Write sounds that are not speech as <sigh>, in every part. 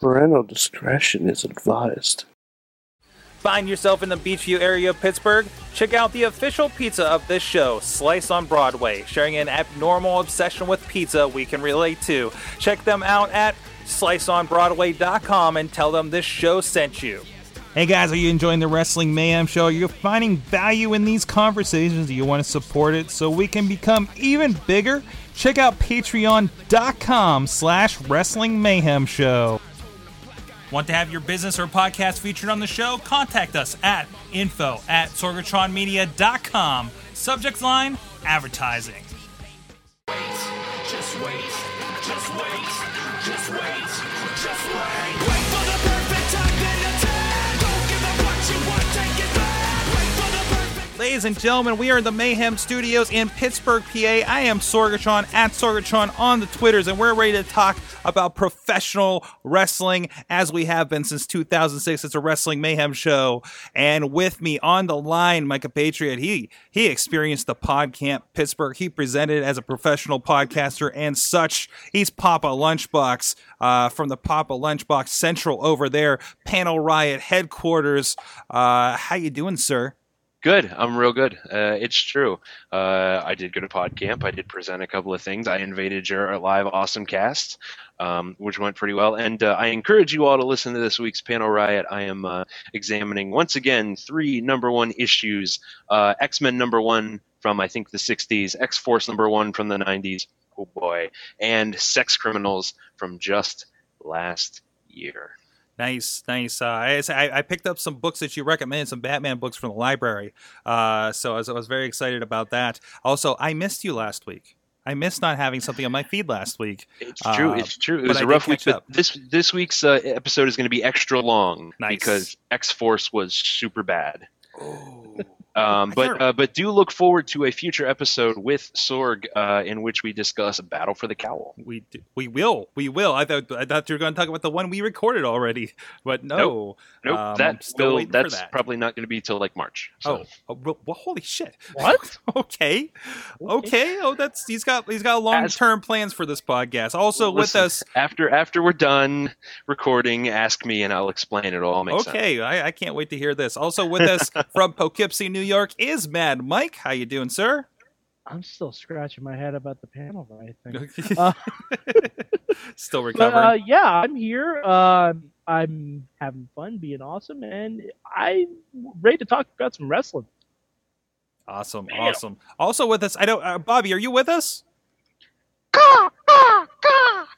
Parental discretion is advised. Find yourself in the Beechview area of Pittsburgh? Check out the official pizza of this show, Slice on Broadway, sharing an abnormal obsession with pizza we can relate to. Check them out at sliceonbroadway.com and tell them this show sent you. Hey guys, are you enjoying the Wrestling Mayhem show? Are you finding value in these conversations? Do you want to support it so we can become even bigger? Check out patreon.com slash wrestling mayhem show. Want to have your business or podcast featured on the show? Contact us at info at sorgatronmedia.com. Subject line, advertising. Just wait, just wait, Ladies and gentlemen, we are in the Mayhem Studios in Pittsburgh, PA. I am Sorgatron at Sorgatron on the Twitters, and we're ready to talk about professional wrestling as we have been since 2006. It's a Wrestling Mayhem show, and with me on the line, Micah Patriot. He he experienced the Pod Camp Pittsburgh. He presented as a professional podcaster and such. He's Papa Lunchbox uh, from the Papa Lunchbox Central over there, Panel Riot headquarters. Uh, how you doing, sir? Good. I'm real good. Uh, it's true. Uh, I did go to PodCamp. I did present a couple of things. I invaded your live awesome cast, um, which went pretty well. And uh, I encourage you all to listen to this week's Panel Riot. I am uh, examining once again three number one issues: uh, X Men number one from I think the '60s, X Force number one from the '90s. Oh boy, and Sex Criminals from just last year. Nice, nice. Uh, I, I picked up some books that you recommended, some Batman books from the library. Uh, so I was, I was very excited about that. Also, I missed you last week. I missed not having something on my feed last week. It's true. Uh, it's true. It was a rough week, but this this week's uh, episode is going to be extra long Nice. because X Force was super bad. Oh. Um, but uh, but do look forward to a future episode with Sorg uh, in which we discuss Battle for the Cowl. We d- we will we will. I thought I thought you were going to talk about the one we recorded already, <laughs> but no. Nope, Um, that still will, that's that. probably not going to be till like March. So. Oh, oh well, well, holy shit! What? <laughs> okay, okay. Oh, that's he's got he's got long term plans for this podcast. Also with us, after after we're done recording, ask me and I'll explain it all. Make sense. okay. I, I can't wait to hear this. Also with us <laughs> from Poughkeepsie, New York, is Mad Mike. How you doing, sir? I'm still scratching my head about the panel right thing. <laughs> Uh, <laughs> Still but, recovering. uh, yeah, I'm here. Uh, I'm having fun, being awesome, and I'm ready to talk about some wrestling. awesome, awesome. Also with us, I don't. Uh, Bobby, are you with us?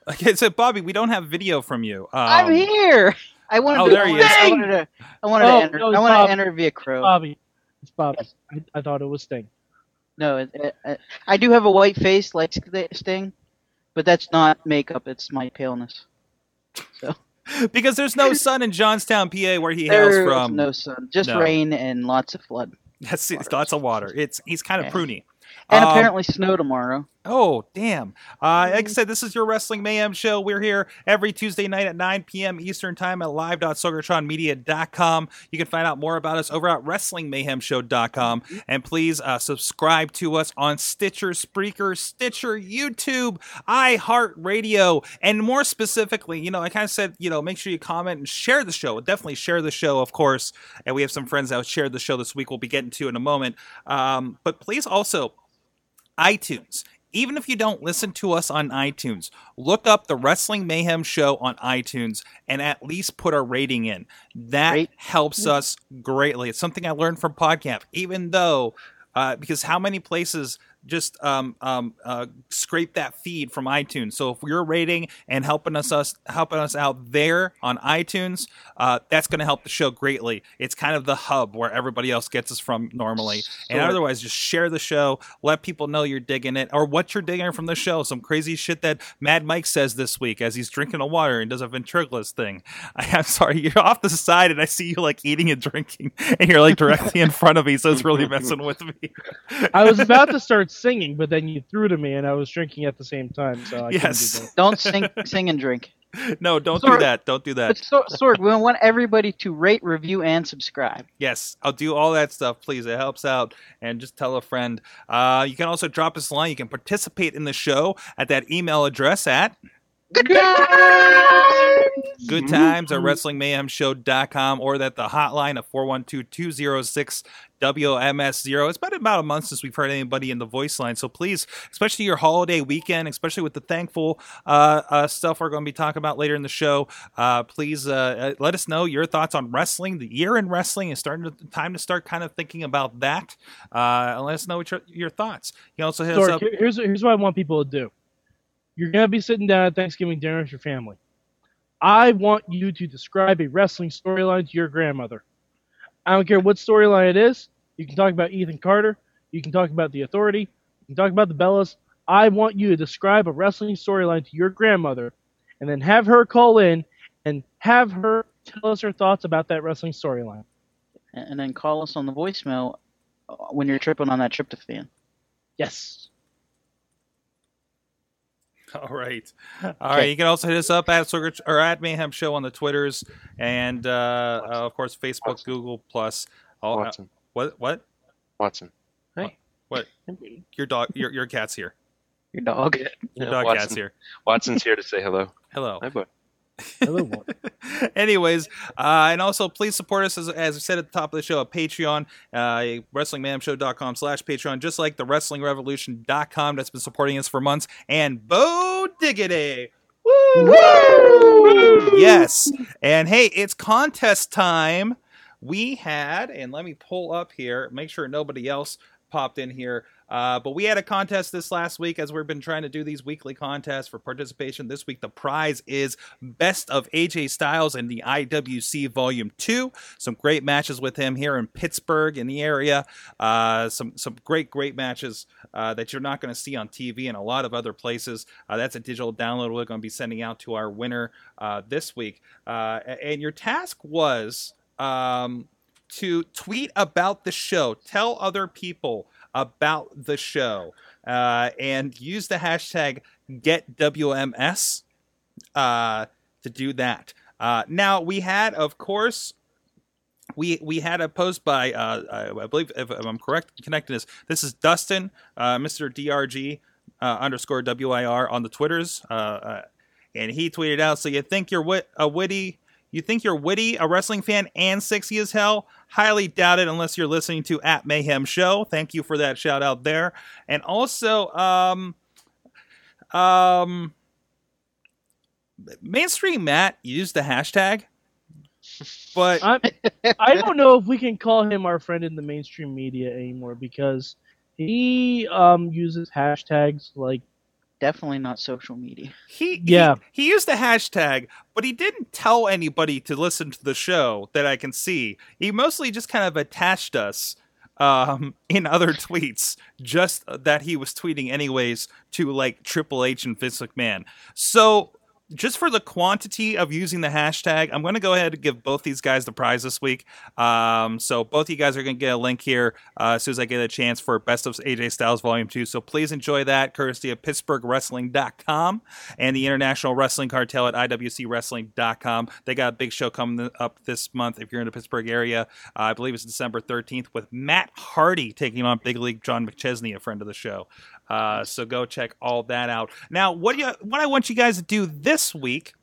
Okay, so Bobby, we don't have video from you. Um, I'm here. I wanted oh, to. there he I is. I wanted to. I wanted Oh, to enter. no, I want to enter via crow. Bobby, it's Bobby. I, I thought it was Sting. No, it, it, it- I do have a white face like Sting, but that's not makeup. It's my paleness. So. <laughs> because there's no sun in Johnstown, PA, where he hails There's from. no sun, just no. rain and lots of flood, That's it's lots of water. It's he's kind of Yeah. pruny. and Um, apparently snow tomorrow. Oh, damn. Uh, like I said, this is your Wrestling Mayhem show. We're here every Tuesday night at 9 p.m. Eastern Time at live.sorgatronmedia.com. You can find out more about us over at WrestlingMayhemShow.com. And please uh, subscribe to us on Stitcher, Spreaker, Stitcher, YouTube, iHeartRadio, and more specifically, you know, I kind of said, you know, make sure you comment and share the show. Definitely share the show, of course. And we have some friends that shared the show this week we'll be getting to in a moment. Um, but please also iTunes. Even if you don't listen to us on iTunes, look up the Wrestling Mayhem Show on iTunes and at least put a rating in. That Rate- helps us greatly. It's something I learned from Podcamp. Even though, uh, because how many places just um, um, uh, scrape that feed from iTunes? So if you're rating and helping us, us helping us out there on iTunes, uh, that's going to help the show greatly. It's kind of the hub where everybody else gets us from normally. And otherwise, just share the show. Let people know you're digging it or what you're digging from the show. Some crazy shit that Mad Mike says this week as he's drinking a water and does a ventriloquist thing. <laughs> I, I'm sorry, you're off the side and I see you like eating and drinking and you're like directly in front of me. So it's really messing with me. I was about to start singing, but then you threw to me, and I was drinking at the same time. So I couldn't do Yes. both. Don't sing, sing and drink. <laughs> No, don't do that. Don't do But that. so, Sorg, we want everybody to rate, review, and subscribe. Yes, I'll do all that stuff, please. It helps out. And just tell a friend. Uh, you can also drop us a line. You can participate in the show at that email address at Good good times at WrestlingMayhemShow.com or that the hotline of 412-206 WMS0. It's been about a month since we've heard anybody in the voice line. So please, especially your holiday weekend, especially with the thankful uh, uh, stuff we're going to be talking about later in the show, uh, please uh, uh, let us know your thoughts on wrestling. The year in wrestling is starting to time to start kind of thinking about that. Uh, and let us know what your, your thoughts. You can also hit us up. here's here's what I want people to do. You're gonna be sitting down at Thanksgiving dinner with your family. I want you to describe a wrestling storyline to your grandmother. I don't care what storyline it is. You can talk about Ethan Carter. You can talk about the Authority. You can talk about the Bellas. I want you to describe a wrestling storyline to your grandmother, and then have her call in and have her tell us her thoughts about that wrestling storyline. And and then call us on the voicemail uh, when you're tripping on that tryptophan. Yes. <laughs> All right. <laughs> All right. You can also hit us up at Sorg- or at Mayhem Show on the Twitters and uh, uh, of course Facebook, Watson. Google Plus. All, uh, Watson. what? What? Watson. Hey. What? Your dog? Your your cat's here. Your dog. Your dog Watson. cat's here. Watson's here to say hello. Hello. Hi, boy. Hello, Walt. <laughs> Anyways, uh, and also please support us as, as we said at the top of the show at Patreon, uh, WrestlingMayhemShow.com slash Patreon, just like the WrestlingRevolution.com that's been supporting us for months, and Bo Diggity. Woo! Yes. And hey, it's contest time. We had, and let me pull up here, make sure nobody else popped in here. Uh, but we had a contest this last week as we've been trying to do these weekly contests for participation. This week, the prize is Best of AJ Styles in the IWC Volume 2. Some great matches with him here in Pittsburgh in the area. Uh, some, some great, great matches uh, that you're not going to see on TV and a lot of other places. Uh, that's a digital download we're going to be sending out to our winner uh, this week. And your task was um, to tweet about the show, tell other people about the show, uh, and use the hashtag GetWMS uh, to do that. Uh, now we had, of course, we we had a post by uh, I believe if I'm correct connecting this. This is Dustin, uh, Mr. DRG uh, underscore WIR on the Twitters, uh, uh, and he tweeted out. So you think you're wit- a witty? You think you're witty, a wrestling fan, and sexy as hell? Highly doubt it unless you're listening to at Mayhem Show. Thank you for that shout out there. And also, um, um, mainstream Matt used the hashtag, but I'm, I don't know if we can call him our friend in the mainstream media anymore because he um, uses hashtags like Definitely not social media. he Yeah. he, he used the hashtag, but he didn't tell anybody to listen to the show that I can see. He mostly just kind of attached us um, <laughs> in other tweets, just that he was tweeting anyways to like Triple H and Vince McMahon. So just for the quantity of using the hashtag, I'm going to go ahead and give both these guys the prize this week. Um, so both of you guys are going to get a link here uh, as soon as I get a chance for Best of AJ Styles Volume 2. So please enjoy that, courtesy of PittsburghWrestling.com and the International Wrestling Cartel at IWCWrestling.com. They got a big show coming up this month if you're in the Pittsburgh area. Uh, I believe it's December 13th with Matt Hardy taking on Big League John McChesney, a friend of the show. Uh, so go check all that out. Now, what do you, what I want you guys to do this week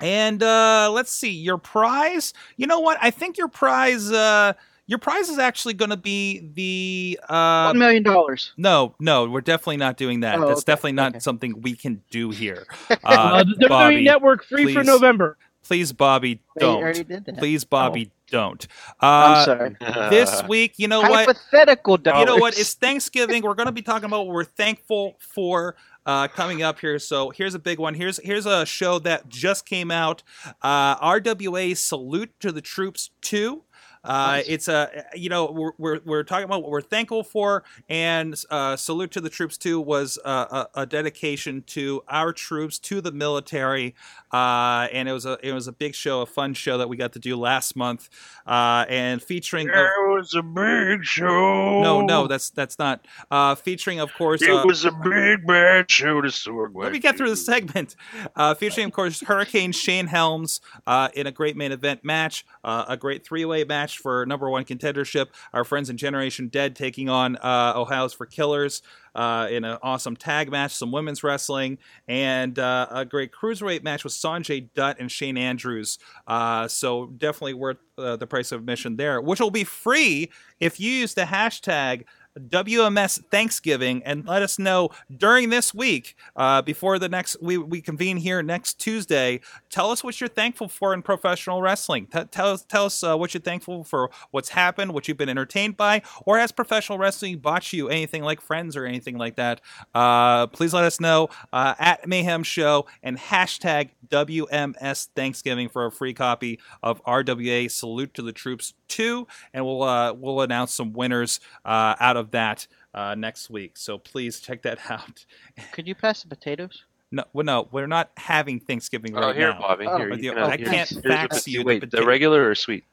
and uh, let's see your prize. You know what? I think your prize. Uh, your prize is actually going to be the. Uh, One million dollars. no, no, we're definitely not doing that. Oh, That's okay, definitely not okay. something we can do here. <laughs> uh, Uh, the WWE Network free for. November. Please, Bobby, don't. did that. Please, Bobby, don't. I'm Uh, sorry. this week, you know what? Hypothetical you know what? It's Thanksgiving. We're going to be talking about what we're thankful for uh, coming up here. So here's a big one. Here's here's a show that just came out. Uh, RWA Salute to the Troops two. Uh, It's a you know we're, we're we're talking about what we're thankful for, and uh, salute to the troops too was a, a dedication to our troops to the military, uh, and it was a it was a big show, a fun show that we got to do last month, uh, and featuring. of- was a big show. no, no, that's that's not. Uh, featuring, of course. It uh, was a big bad show to Sorg. let me get through the segment. Uh, featuring, of course, Hurricane Shane Helms uh, in a great main event match, uh, a great three way match match for number one contendership. Our friends in Generation Dead taking on uh, Ohio's for Killers uh, in an awesome tag match, some women's wrestling, and uh, a great cruiserweight match with Sanjay Dutt and Shane Andrews. Uh, so definitely worth uh, the price of admission there, which will be free if you use the hashtag WMS Thanksgiving and let us know during this week uh, before the next we, we convene here next Tuesday. Tell us what you're thankful for in professional wrestling. T- tell us tell us uh, what you're thankful for, what's happened, what you've been entertained by, or has professional wrestling bought you anything like Friends or anything like that. Uh, please let us know uh, at Mayhem Show and hashtag WMS Thanksgiving for a free copy of RWA Salute to the Troops 2, and we'll uh, we'll announce some winners uh, out of that uh, next week. So please check that <laughs> out. Could you pass the potatoes? No, well, no, we're not having Thanksgiving Oh, right here, now. Bobby. Oh, here, With you you- can I here's- can't here's the fax pot- you Wait, the potato. regular or sweet?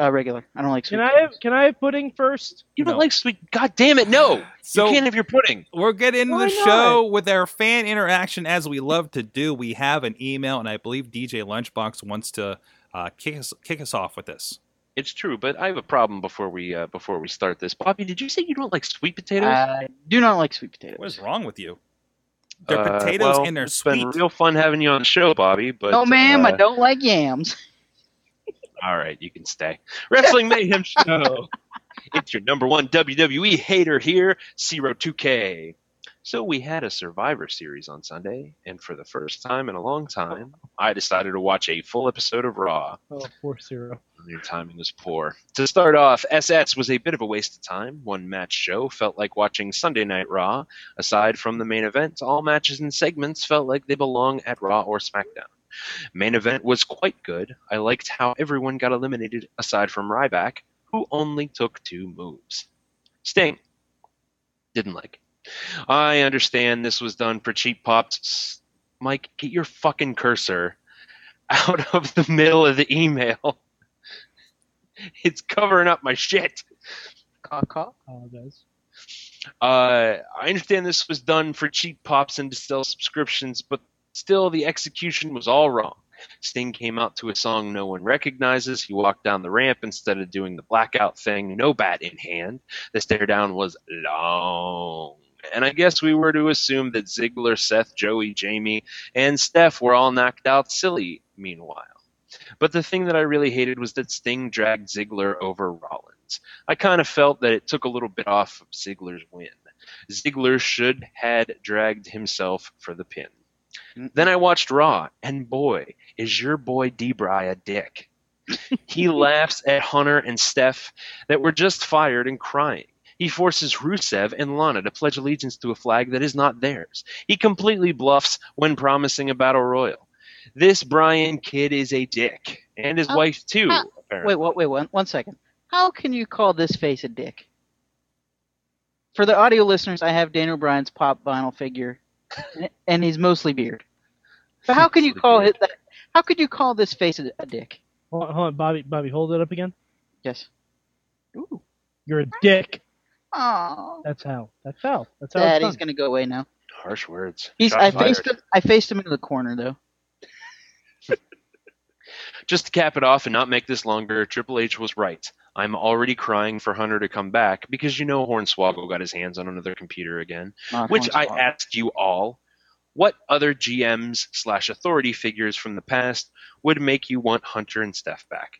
Uh, regular. I don't like sweet Can I potatoes. have can I have pudding first? You don't No. like sweet? God damn it! No, So- you can't have your pudding. We're getting into Why the not? show with our fan interaction as we love to do. We have an email, and I believe DJ Lunchbox wants to uh, kick us kick us off with this. It's true, but I have a problem before we uh, before we start this. Bobby, did you say you don't like sweet potatoes? I do not like sweet potatoes. What is wrong with you? They're Uh, potatoes well, and they're it's sweet. been real fun having you on the show, Bobby. But no, ma'am, uh, I don't like yams. <laughs> All right, you can stay. Wrestling Mayhem Show. <laughs> it's your number one WWE hater here, Zero 2K. So we had a Survivor Series on Sunday, and for the first time in a long oh. time, I decided to watch a full episode of Raw. Oh, four zero. Your timing was poor. To start off, SS was a bit of a waste of time. One match show felt like watching Sunday Night Raw. Aside from the main event, all matches and segments felt like they belong at Raw or SmackDown. Main event was quite good. I liked how everyone got eliminated aside from Ryback, who only took two moves. Sting. Didn't like. I understand this was done for cheap pops. Mike, get your fucking cursor out <laughs> of the middle of the email. <laughs> It's covering up my shit. Caw-caw. Apologize. Uh, I understand this was done for cheap pops and to sell subscriptions, but still the execution was all wrong. Sting came out to a song no one recognizes. He walked down the ramp instead of doing the blackout thing, no bat in hand. The stare down was long. And I guess we were to assume that Ziggler, Seth, Joey, Jamie, and Steph were all knocked out silly meanwhile. But the thing that I really hated was that Sting dragged Ziggler over Rollins. I kind of felt that it took a little bit off of Ziggler's win. Ziggler should had dragged himself for the pin. Then I watched Raw, and boy, is your boy Debray a dick. <laughs> he laughs at Hunter and Steph that were just fired and crying. He forces Rusev and Lana to pledge allegiance to a flag that is not theirs. He completely bluffs when promising a battle royal. This Bryan kid is a dick, and his How- wife too. how- apparently. Wait, what? Wait, one, one second. How can you call this face a dick? For the audio listeners, I have Daniel Bryan's pop vinyl figure, <laughs> and he's mostly beard. But how can you call it that? How could you call this face a, a dick? Hold on, hold on, Bobby. Bobby, hold it up again. Yes. Ooh. You're a dick. Oh. That's how. That's how. That's how Dad, he's gonna go away now. Harsh words. He's. Shots I fired. faced him. I faced him into the corner though. <laughs> Just to cap it off and not make this longer, Triple H was right. I'm already crying for Hunter to come back because you know Hornswoggle got his hands on another computer again. Not Which I asked you all, what other GMs slash authority figures from the past would make you want Hunter and Steph back?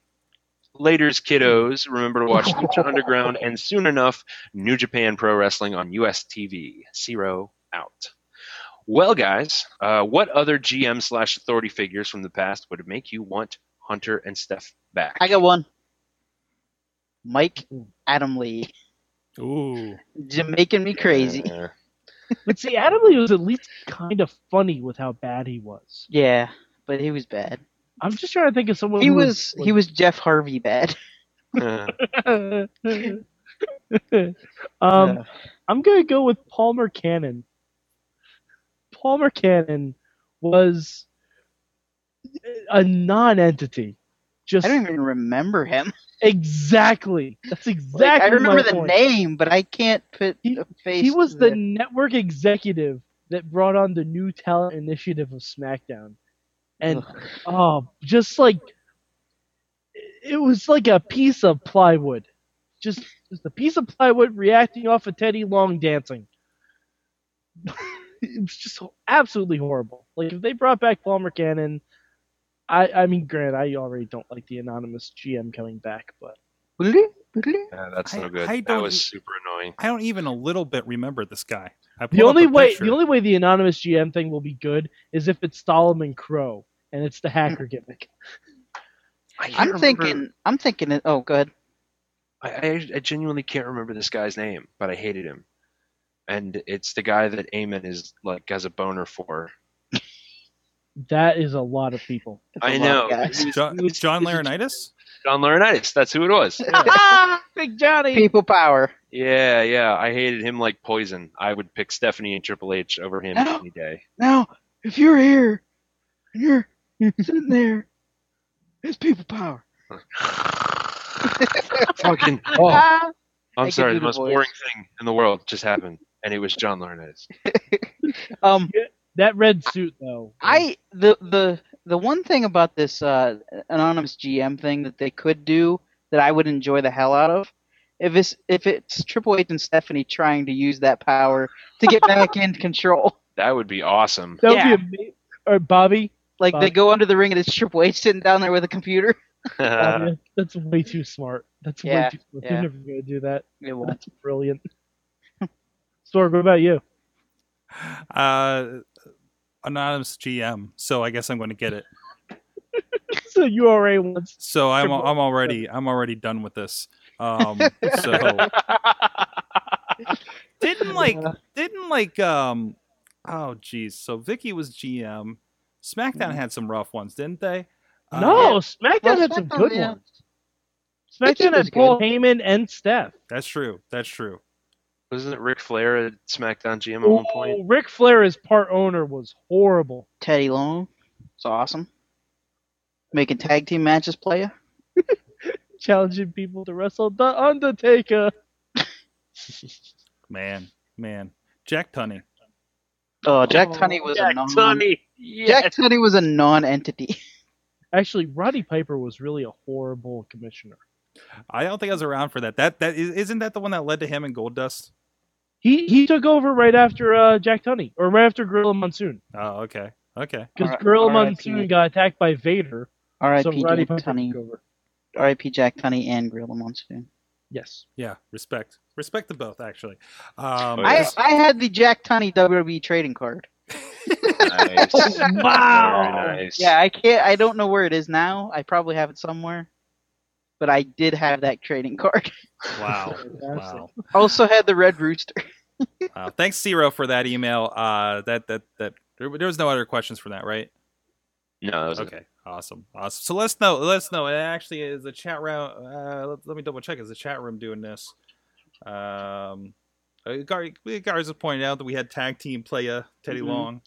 Later's kiddos, remember to watch <laughs> Lucha Underground and soon enough, New Japan Pro Wrestling on US TV. Zero out. Well, guys, uh, what other GM slash authority figures from the past would make you want Hunter and Steph back? I got one. Mike Adamle, Ooh. making me crazy. Uh, <laughs> But see, Adam Lee was at least kind of funny with how bad he was. Yeah, but he was bad. I'm just trying to think of someone. He who was. He was Jeff Harvey bad. <laughs> uh, <laughs> um, I'm gonna go with Palmer Cannon. Palmer Cannon was a non-entity. Just I don't even remember him. <laughs> exactly. That's Like, exactly. I remember the point. name, but I can't put He- a face. He was the network executive that brought on the new talent initiative of SmackDown, and oh, just like it was like a piece of plywood, just just a piece of plywood reacting off of Teddy Long dancing. <laughs> it was just absolutely horrible. Like if they brought back Palmer Cannon, I I mean, Grant, I already don't like the anonymous GM coming back, but Yeah, that's I- no good. I that was e- super annoying. I don't even a little bit remember this guy. I the only way picture. the only way the anonymous GM thing will be good is if it's Solomon Crowe and it's the hacker gimmick. I can't I'm remember- thinking. I'm thinking. It, oh, go ahead. I, I, I genuinely can't remember this guy's name, but I hated him. And it's the guy that Eamon is like has a boner for. That is a lot of people. That's a I lot, know. was- John, he was- John he Laurinaitis? John Laurinaitis. That's who it was. <laughs> Ah, Big Johnny. People power. yeah, yeah. I hated him like poison. I would pick Stephanie and Triple H over him No. any day. Now, if you're here you're sitting there, it's people power. <laughs> Fucking. <laughs> Oh, I I'm sorry. The the most voice. boring thing in the world just happened, and it was John Laurinaitis. um, That red suit though. I the the the one thing about this uh, anonymous GM thing that they could do that I would enjoy the hell out of, if it's if it's Triple H and Stephanie trying to use that power to get back <laughs> in control, That would be awesome. that would yeah. be amazing. Or Bobby, like they go under the ring and it's Triple H sitting down there with a computer. <laughs> Bobby, that's way too smart. That's Yeah, way too smart. yeah. They're never gonna do that. It won't. That's brilliant. <laughs> Sorg, what about you? Uh, anonymous GM. So I guess I'm going to get it. <laughs> So you already once. So I'm Triple- I'm already I'm already done with this. Um, so didn't like didn't like um oh geez. So Vickie was GM. SmackDown had some rough ones, didn't they? Uh, No, SmackDown Well, had some good yeah. ones. SmackDown had Paul good. Heyman and Steph. that's true. That's true. Wasn't it Ric Flair at SmackDown GM at one point? Ric Flair as part owner was horrible. Teddy Long, it's awesome. Making tag team matches play ya. <laughs> Challenging people to wrestle The Undertaker. Man, man. Jack Tunney. Oh, Jack Oh, Tunney was a Jack non. Tunney. Jack Tunney was a non-entity. <laughs> Actually, Roddy Piper was really a horrible commissioner. I don't think I was around for that. That that is, isn't that the one that led to him and Goldust? He he took over right after uh, Jack Tunney, or right after Gorilla Monsoon, Oh, okay, okay. because Alright, Gorilla R.I.P. Monsoon got attacked by Vader. So R.I.P. Roddy Jack Piper Tunney. took over. R.I.P. Jack Tunney and Gorilla Monsoon. Yes. Yeah, respect, respect to both actually. Um, I. I had the Jack Tunney WWE trading card. Nice. <laughs> Wow. Nice. Yeah, I can't. I don't know where it is now. I probably have it somewhere, but I did have that trading card. <laughs> wow, <laughs> wow. Also had the Red Rooster. Wow. Thanks, Zero, for that email. Uh, that that that there, there was no other questions from that, right? No, that was Okay, awesome, awesome. So let's know. Let's know. It actually is the chat room. Uh, let, let me double check. Is the chat room doing this? Um, uh, Gar, Garza pointed out that we had tag team playa Teddy Mhm. Long.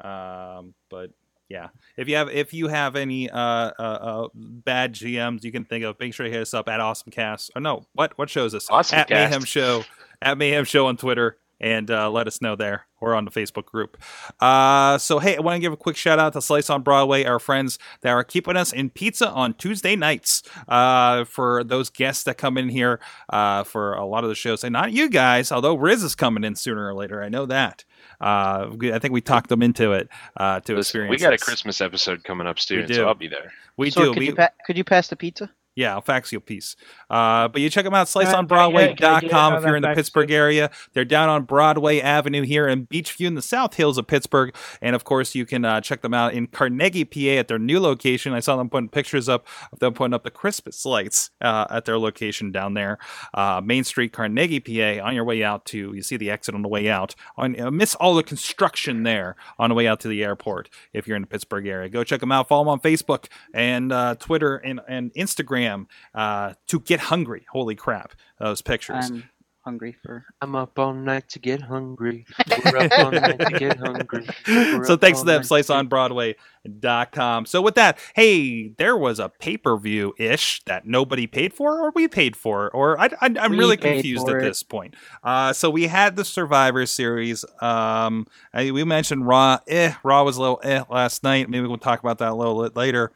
Um, but yeah, if you have if you have any uh, uh, uh bad GMs you can think of, make sure you hit us up at AwesomeCast. Oh no, what what show is this? Awesome at Cast. Mayhem Show at Mayhem Show on Twitter and uh, let us know there or on the Facebook group. Uh, so hey, I want to give a quick shout out to Slice on Broadway, our friends that are keeping us in pizza on Tuesday nights. Uh, for those guests that come in here uh, for a lot of the shows, and not you guys, although Riz is coming in sooner or later. I know that. Uh, I think we talked them into it uh, to Listen, experience. we got a. Christmas episode coming up soon, so I'll be there. We so do. Could, We, you pa- could you pass the pizza? Yeah, I'll fax you a piece. Uh, but you check them out, Can I- can I get- can I get sliceonbroadway.com if you're in the Pittsburgh area. They're down on Broadway Avenue here in Beechview in the South Hills of Pittsburgh. And of course, you can uh, check them out in Carnegie, PA at their new location. I saw them putting pictures up of them putting up the Christmas lights uh, at their location down there, uh, Main Street, Carnegie, PA. On your way out to, you see the exit on the way out. On uh, Miss all the construction there on the way out to the airport if you're in the Pittsburgh area. Go check them out. Follow them on Facebook and uh, Twitter and, and Instagram uh, to get hungry. Holy crap, those pictures. I'm hungry for. I'm up all night to get hungry. <laughs> We're up all night to get hungry. We're so thanks to them, night to get- sliceonbroadway.com. So with that, hey, there was a pay-per-view ish that nobody paid for or we paid for or I, I, I'm We really confused at it. this point. Uh, so we had the Survivor Series. Um, I, we mentioned Raw. Eh, Raw was a little eh last night. Maybe we'll talk about that a little bit later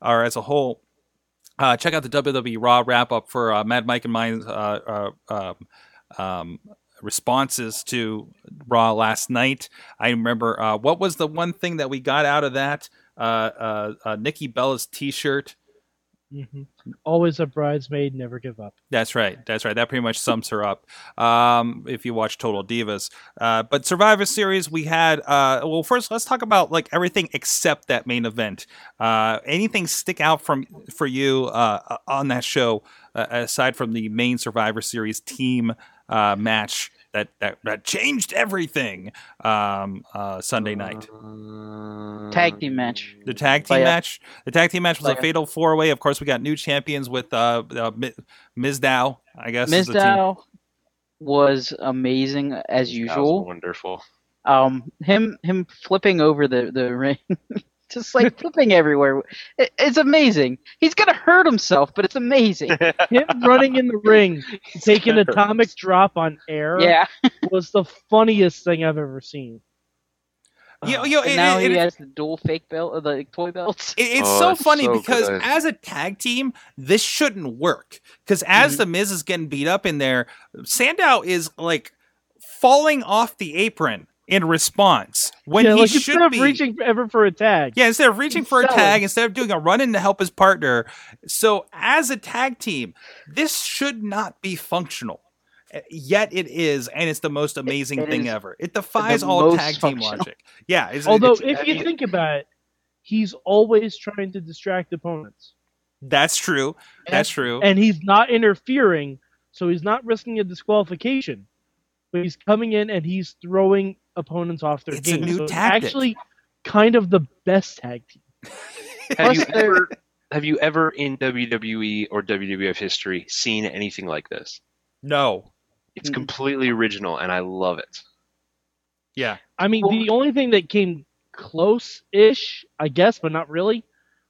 or as a whole. Uh, check out the WWE Raw wrap up for uh, Mad Mike and mine's uh, uh, um, um, responses to Raw last night. I remember uh, what was the one thing that we got out of that? Uh, Nikki Bella's T-shirt. Hmm Always a bridesmaid, never give up. That's right. That's right. That pretty much sums her up. Um, if you watch Total Divas, uh, but Survivor Series, we had. Uh, well, first, let's talk about like everything except that main event. Uh, anything stick out from for you uh, on that show uh, aside from the main Survivor Series team uh, match that, that that changed everything um, uh, Sunday night? Uh, Tag team match. The tag team Leia. match. The tag team match was a Leia. fatal four way. Of course, we got new champions with uh, uh Mizdow. I guess Ms. is team. Dow was amazing as That was usual. wonderful. Um, him him flipping over the the <laughs> ring, just like flipping everywhere. It, it's amazing. He's gonna hurt himself, but it's amazing. <laughs> Him running in the ring, <laughs> taking an atomic drop on air, yeah. <laughs> was the funniest thing I've ever seen. You know, you it- now it- he it- has the dual fake belt, or the toy belts. It- it's Oh, so funny so because good. as a tag team, this shouldn't work. Because as Mhm. the Miz is getting beat up in there, Sandow is like falling off the apron in response when yeah, he like should instead of be. reaching ever for a tag. yeah, instead of reaching He's for a tag, instead of doing a run in to help his partner. So, as a tag team, this should not be functional. Uh, Yet it is, and it's the most amazing it thing is ever. It defies all most tag team logic. Yeah, it's, Although, it's- if you think about it, he's always trying to distract opponents, that's true. That's true. and he's not interfering, so he's not risking a disqualification. But he's coming in and he's throwing opponents off their It's a game. new so it's tactic. actually kind of the best tag team. <laughs> Have you ever have you ever in WWE or WWF history seen anything like this? No. It's completely original and I love it. Yeah. I mean, Well- the only thing that came close-ish, I guess, but not really,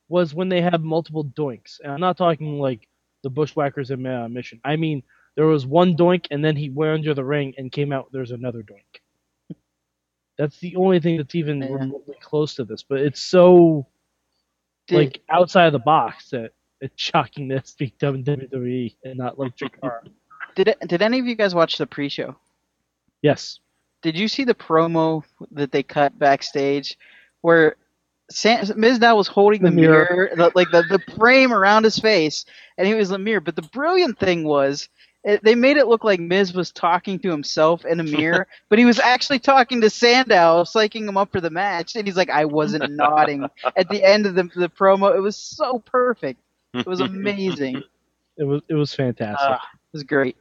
was when they had multiple doinks. And I'm not talking like the Bushwhackers in uh, Mission. I mean, there was one doink, and then he went under the ring and came out. There's another doink. That's the only thing that's even Yeah. remotely close to this. But it's so Did- like outside of the box that it's shocking that it's being done in WWE and not like Chikara. Did it, did any of you guys watch the pre-show? yes. Did you see the promo that they cut backstage, where Sam, Mizdow was holding the, The mirror, mirror. the, like the, the frame around his face, and he was the mirror. But the brilliant thing was, it, they made it look like Miz was talking to himself in a mirror, <laughs> but he was actually talking to Sandow, psyching him up for the match. And he's like, "I wasn't <laughs> nodding." At the end of the the promo, it was so perfect. It was <laughs> amazing. it It was it was fantastic. Ah, it was great.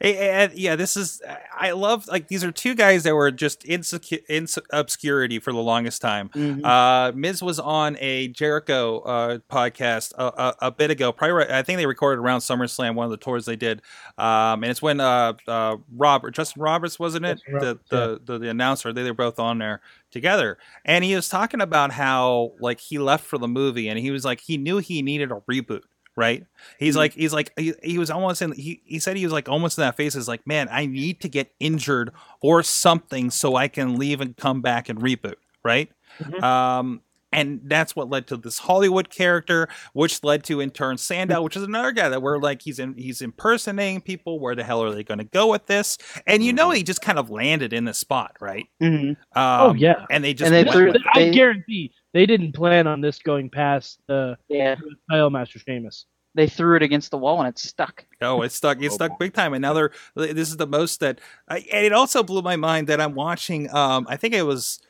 And, yeah, this is. I love like these are two guys that were just insecu- in obscurity for the longest time. Mhm. Uh, Miz was on a Jericho uh, podcast a, a, a bit ago. Probably, right- I think they recorded around SummerSlam, one of the tours they did. Um, and it's when uh, uh, Robert Justin Roberts wasn't it the, the, the the announcer? They were both on there together, and he was talking about how like he left for the movie, and he was like he knew he needed a reboot. Right, he's Mhm. like he's like he, he was almost in he, he said he was like almost in that phase is like man I need to get injured or something so I can leave and come back and reboot right Mhm. um and that's what led to this Hollywood character, which led to in turn Sandow, which is another guy that we're like he's in he's impersonating people. Where the hell are they going to go with this? And you know he just kind of landed in the spot, right? Mhm. Um, oh yeah. and they just and they threw, I guarantee they didn't plan on this going past the Yeah, title match with Sheamus. they threw it against the wall and it stuck. Oh, it stuck. It Oh, stuck boy. big time. And now they're. This is the most that. I and it also blew my mind that I'm watching. Um, I think it was.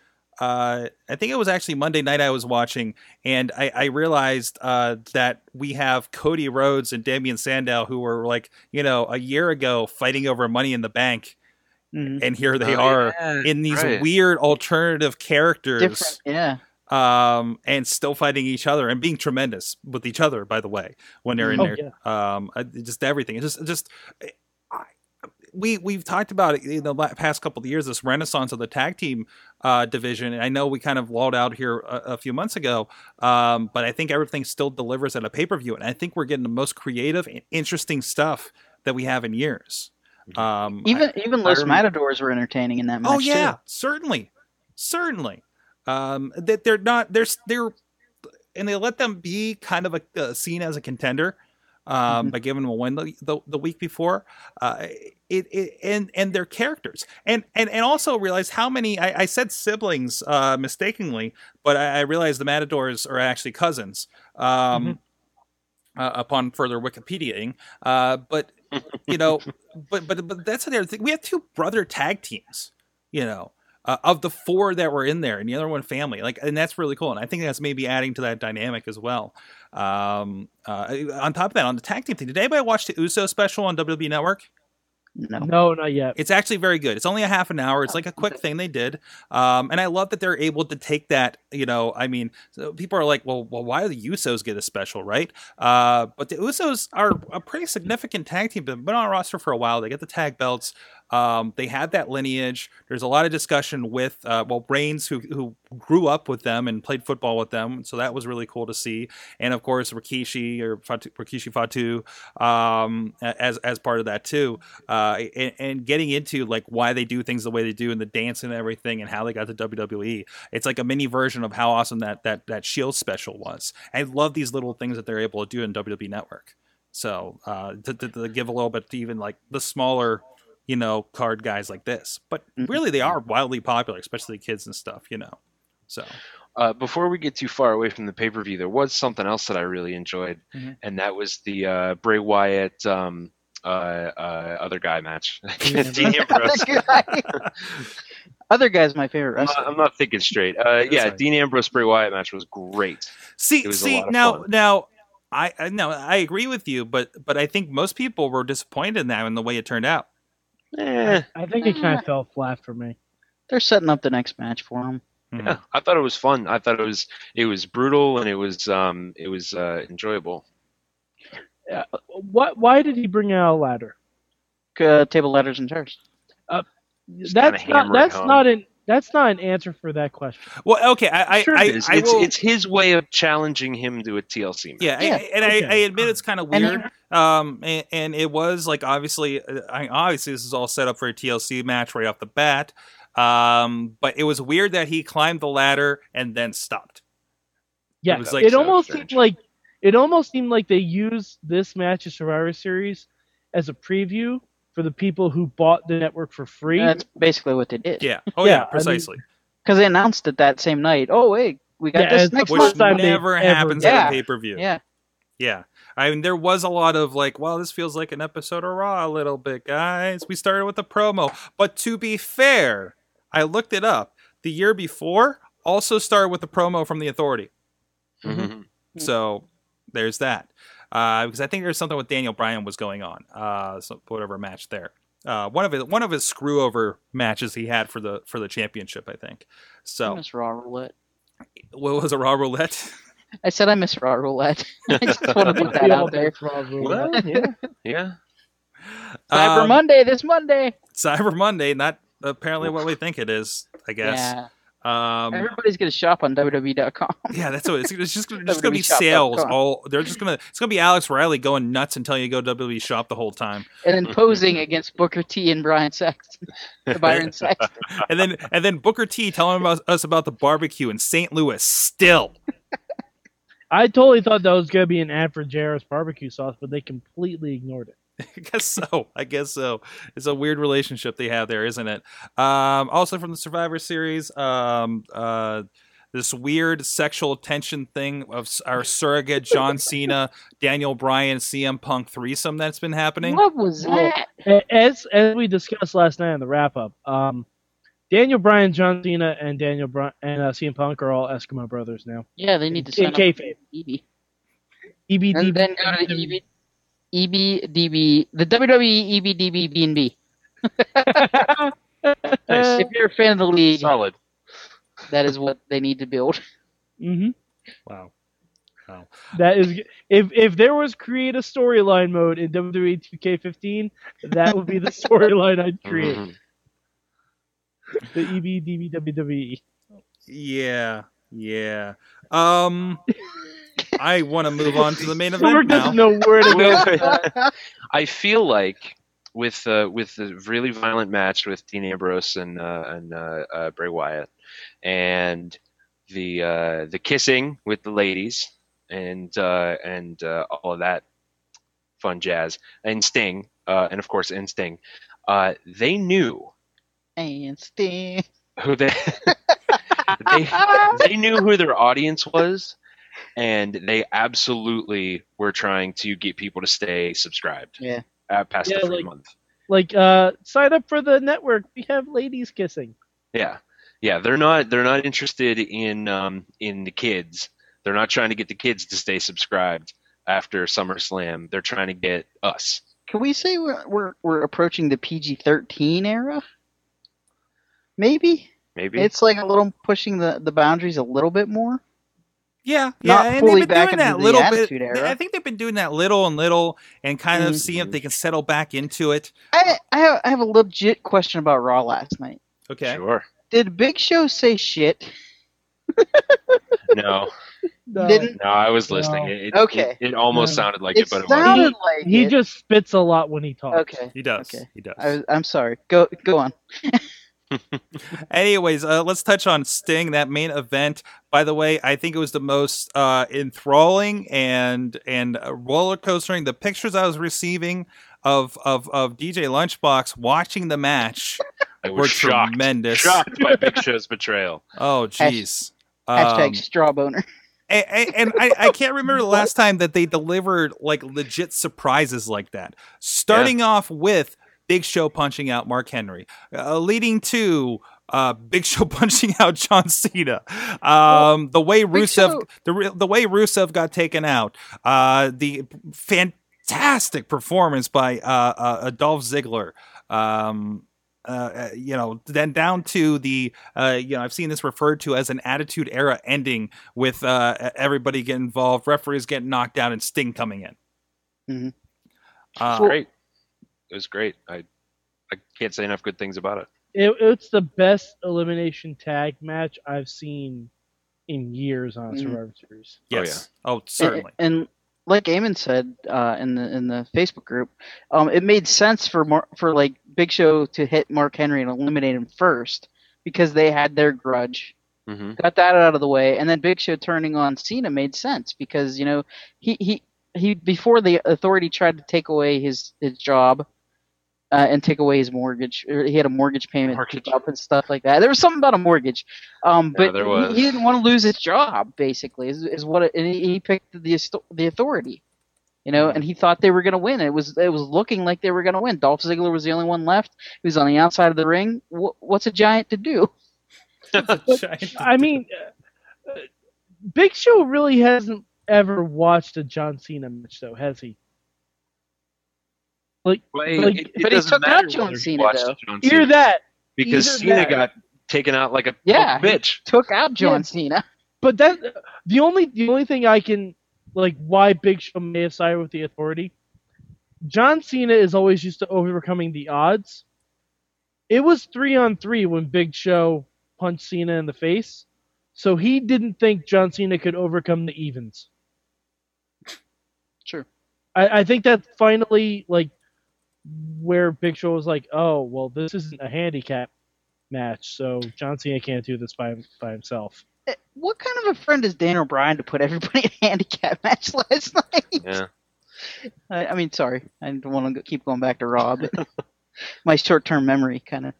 Uh, I think it was actually Monday night I was watching, and I, I realized uh, that we have Cody Rhodes and Damien Sandow who were like, you know, a year ago fighting over Money in the Bank, Mhm. and here they Oh, are yeah, in these right. weird alternative characters Different, yeah. Um, and still fighting each other and being tremendous with each other. By the way, when they're in Oh, there, yeah. um, just everything. It's just, just I, we we've talked about it in the la- past couple of years. This renaissance of the tag team uh, division, and I know we kind of lulled out here a, a few months ago, um, but I think everything still delivers at a pay per view, and I think we're getting the most creative and interesting stuff that we have in years. Um, Even even Los rem- Matadors were entertaining in that match Oh yeah, too. certainly, certainly. Um, that they're not. They're they're and they let them be kind of a, uh, seen as a contender um, Mhm. by giving them a win the, the, the week before. Uh, it, it and and their characters and and and also realize how many I, I said siblings uh, mistakenly, but I, I realized the Matadors are actually cousins. Um, uh, upon further Wikipediaing, uh, but you know, <laughs> but but but that's another thing. We have two brother tag teams. You know, uh, of the four that were in there, and the other one family. Like, and that's really cool. And I think that's maybe adding to that dynamic as well. Um, uh, on top of that, on the tag team thing, did anybody watch the USO special on WWE Network? No. No, not yet. It's actually very good. It's only a half an hour. It's like a quick thing they did, um, and I love that they're able to take that. You know, I mean, so people are like, "Well, well, why do the Usos get a special, right?" Uh, but the Usos are a pretty significant tag team. They've been on a roster for a while. They get the tag belts. Um, they had that lineage. There's a lot of discussion with uh, well, Reigns, who who grew up with them and played football with them, so that was really cool to see. And of course, Rikishi or Fatu, Rikishi Fatu um, as as part of that too uh, and, and getting into like why they do things the way they do and the dance and everything and how they got to WWE. It's like a mini version of how awesome that that that Shield special was. I love these little things that they're able to do in WWE Network. So uh, to, to, to give a little bit to even like the smaller, you know, card guys like this, but Mhm. really they are wildly popular, especially kids and stuff. You know, so Uh, before we get too far away from the pay per view, there was something else that I really enjoyed, Mhm. and that was the uh, Bray Wyatt um, uh, uh, other guy match. <laughs> Dean Ambrose. <laughs> Other guy's my favorite I'm wrestler. not, I'm not thinking straight. Uh, yeah, fine. Dean Ambrose Bray Wyatt match was great. See, was see now, fun. now, I I- no, I agree with you, but but I think most people were disappointed in that in the way it turned out. Eh, I think it kind of fell flat for me. They're setting up the next match for him. Mhm. yeah, I thought it was fun. I thought it was it was brutal and it was um it was uh, enjoyable. Uh, what? Why did he bring out a ladder? Uh, table ladders and chairs. Just That's not. That's home. not an. That's not an answer for that question. Well, okay, I I, Sure I, It is. I it's, will, it's his way of challenging him to a TLC match. yeah, Yeah, I, and I, okay. I admit it's kind of And weird. Um, and, and it was like obviously, uh, I obviously this is all set up for a TLC match right off the bat. Um, but it was weird that he climbed the ladder and then stopped. Yeah, was, it, so almost strange. seemed like it almost seemed like they used this match of Survivor Series as a preview for the people who bought the network for free. That's basically what they did. Yeah. Oh Yeah, yeah, I mean- precisely. Because they announced it that same night. Oh wait, we got Yeah, this next Which month. time never ever happens done at a pay per view. Yeah. Yeah. I mean, there was a lot of like, well, this feels like an episode of Raw a little bit, guys. We started with a promo. But to be fair, I looked it up. The year before also started with a promo from the authority. Mhm. So there's that. Uh, because I think there's something with Daniel Bryan was going on. Uh, so whatever match there. Uh, one of his one of his screw over matches he had for the for the championship, I think. I So miss Raw Roulette. what was a Raw roulette? I said I miss Raw Roulette. <laughs> I just want to put <laughs> that out there. did Raw Roulette. Well, yeah, yeah. Cyber Um, Monday this Monday. Cyber Monday, not apparently what we think it is. I guess. Yeah. Um, Everybody's gonna shop on WWE.com. <laughs> yeah, that's what it's, it's just gonna, just gonna be WWEshop.com. sales. All they're just gonna it's gonna be Alex Riley going nuts until you go WWE shop the whole time, and then posing against Booker T and Brian Saxton, <laughs> Byron Saxton. and then and then Booker T telling about, us about the barbecue in St. Louis. Still, I totally thought that was gonna be an ad for JR's barbecue sauce, but they completely ignored it. <laughs> I guess so. I guess so. It's a weird relationship they have there, isn't it? Um, also from the Survivor Series, um, uh, this weird sexual tension thing of our surrogate John Cena, <laughs> Daniel Bryan, CM Punk threesome that's been happening. What was that? A- As as we discussed last night in the wrap up, um, Daniel Bryan, John Cena, and Daniel Bryan and uh, CM Punk are all Eskimo brothers now. Yeah, they need to In sign up kayfabe. EB. EBD. And then go to E EB, EBDB, the E WWE EBDB B&B. If you're a fan of the league, Solid. that is what they need to build. hmm Wow. Wow. That is, if if there was create a storyline mode in E WWE 2K15, that would be the <laughs> storyline I'd create. Mhm. The E EBDBWWE. Yeah. Yeah. Um, I want to move on to the main event now. doesn't know where to go. <laughs> I feel like with uh, with the really violent match with Dean Ambrose and uh, and uh, uh, Bray Wyatt, and the uh, the kissing with the ladies and uh, and uh, all of that fun jazz and Sting uh, and of course and Sting, uh, they knew And Sting. who they <laughs> they they knew who their audience was, and they absolutely were trying to get people to stay subscribed. Yeah. uh, past Yeah, the free like- month. Like, uh, sign up for the network. We have ladies kissing. Yeah, yeah. They're not they're not interested in um, in the kids. They're not trying to get the kids to stay subscribed after SummerSlam. They're trying to get us. Can we say we're we're, we're approaching the PG thirteen era? Maybe Maybe it's like a little pushing the, the boundaries a little bit more. Yeah, Not yeah, and fully they've been back doing into that the little bit. Attitude Era. I think they've been doing that little and little, and kind of Mhm. seeing if they can settle back into it. I I have, I have a legit question about Raw last night. Okay. sure. Did Big Show say shit? No, <laughs> No. Didn't no. I was listening. No. It, it, Okay. It, it almost No. sounded like it it, but it sounded wasn't. like He it. just spits a lot when he talks. okay. He does. Okay. He does. I I'm sorry. Go go on. <laughs> Anyways, uh, let's touch on Sting, that main event. By the way, I think it was the most uh, enthralling and and uh, roller coastering. The pictures I was receiving of of of DJ Lunchbox watching the match I were was shocked. tremendous. Shocked by <laughs> Big Show's betrayal. Oh, jeez. Hashtag Um, straw boner. and, and- and I, I can't remember the last time that they delivered like legit surprises like that. Starting off with Big Show punching out Mark Henry, uh, leading to uh, Big Show <laughs> punching out John Cena. Um, the way Rusev, the the way Rusev got taken out, uh, the fantastic performance by uh, uh, Dolph Ziggler. Um, uh, uh, you know, then down to the, uh, you know, I've seen this referred to as an attitude era ending with uh, everybody getting involved, referees getting knocked out, and Sting coming in. Mhm. Uh, great. It was great. I I can't say enough good things about it. It, it's the best elimination tag match I've seen in years on Mhm. Survivor Series. Oh, yes. Oh, certainly. And, and like Eamon said uh, in the in the Facebook group, um, it made sense for Mar- for like Big Show to hit Mark Henry and eliminate him first because they had their grudge. hmm Got that out of the way, and then Big Show turning on Cena made sense because you know he he he before the authority tried to take away his his job. Uh, and take away his mortgage. Or he had a mortgage payment Mortgage. up and stuff like that. There was something about a mortgage, um, Yeah, but there he- was. He, didn't want to lose his job. Basically, is, is what it, and he, he picked the the authority, you know, and he thought they were going to win. It was it was looking like they were going to win. Dolph Ziggler was the only one left. He was on the outside of the ring. Wh- what's a giant to do? <laughs> I mean, uh, uh, Big Show really hasn't ever watched a John Cena match, though, has he? Like, Well, Like- it, it but he doesn't took matter out John Cena, though. John hear that. because either Cena that- got taken out like a Yeah, punk bitch. Took out John Yeah. Cena. But that the only the only thing I can like why Big Show may have sided with the authority. John Cena is always used to overcoming the odds. It was three on three when Big Show punched Cena in the face, so he didn't think John Cena could overcome the evens. Sure. I, I think that finally like where Big Show was like, oh well, this isn't a handicap match, so John Cena can't do this by by himself. Eh, What kind of a friend is Dan O'Brien to put everybody <laughs> in a handicap match last night? Yeah. I, I mean, sorry, I don't want to keep going back to Raw. <laughs> my short-term memory kind of.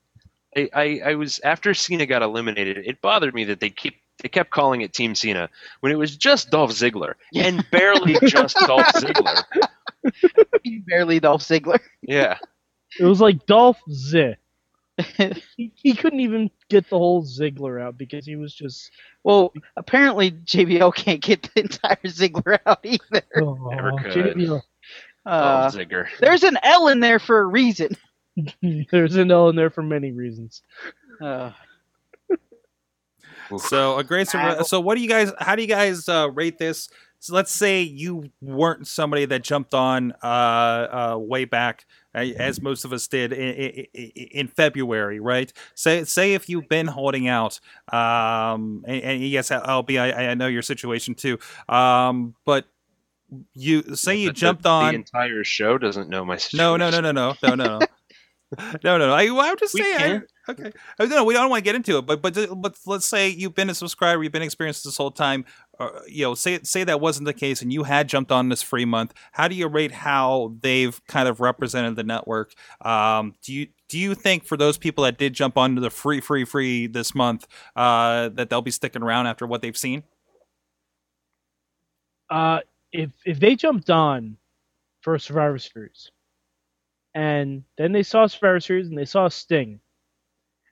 I, I, I was after Cena got eliminated. It bothered me that they keep they kept calling it Team Cena when it was just Dolph Ziggler and barely <laughs> just Dolph Ziggler. <laughs> barely Dolph Ziggler. Yeah, It was like Dolph Z. <laughs> He, he couldn't even get the whole Ziggler out because he was just. well, apparently JBL can't get the entire Ziggler out either. Oh, Never could. JBL. Uh, Dolph Ziggler. there's an L in there for a reason. There's an L in there for many reasons. Uh, Oof. So a great. sur- So what do you guys? How do you guys uh, rate this? So let's say you weren't somebody that jumped on uh, uh, way back, uh, as most of us did in, in, in February, right? Say say if you've been holding out, um, and, and yes, LB, I, I know your situation too, um, but you say you The- jumped the, on. The entire show doesn't know my situation. No, no, no, no, no, no, no, no. no, no, no. I, I'm just We saying. I- okay, no, we don't want to get into it, but but but let's say you've been a subscriber, you've been experienced this whole time. Uh, you know, say say that wasn't the case, and you had jumped on this free month. How do you rate how they've kind of represented the network? Um, do you do you think for those people that did jump onto the free free free this month, uh, that they'll be sticking around after what they've seen? uh, if if they jumped on for Survivor Series, and then they saw Survivor Series and they saw Sting,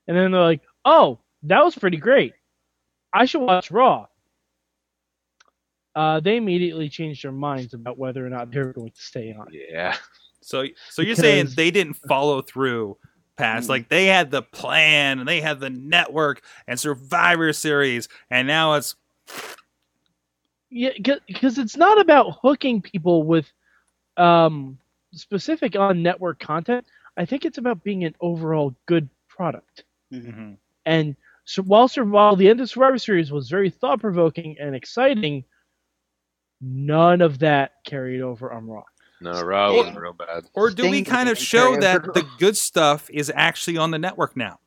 and then they're like, "Oh, that was pretty great. I should watch Raw." Uh, they immediately changed their minds about whether or not they were going to stay on. Yeah. So so you're saying they didn't follow through past like they had the plan and they had the network and Survivor Series, and now it's Yeah, because it's not about hooking people with um, specific on network content. I think it's about being an overall good product. And so while, while the end of Survivor Series was very thought provoking and exciting, none of that carried over on Raw. No, Raw was real bad. Or do we kind of show that over. the good stuff is actually on the network now?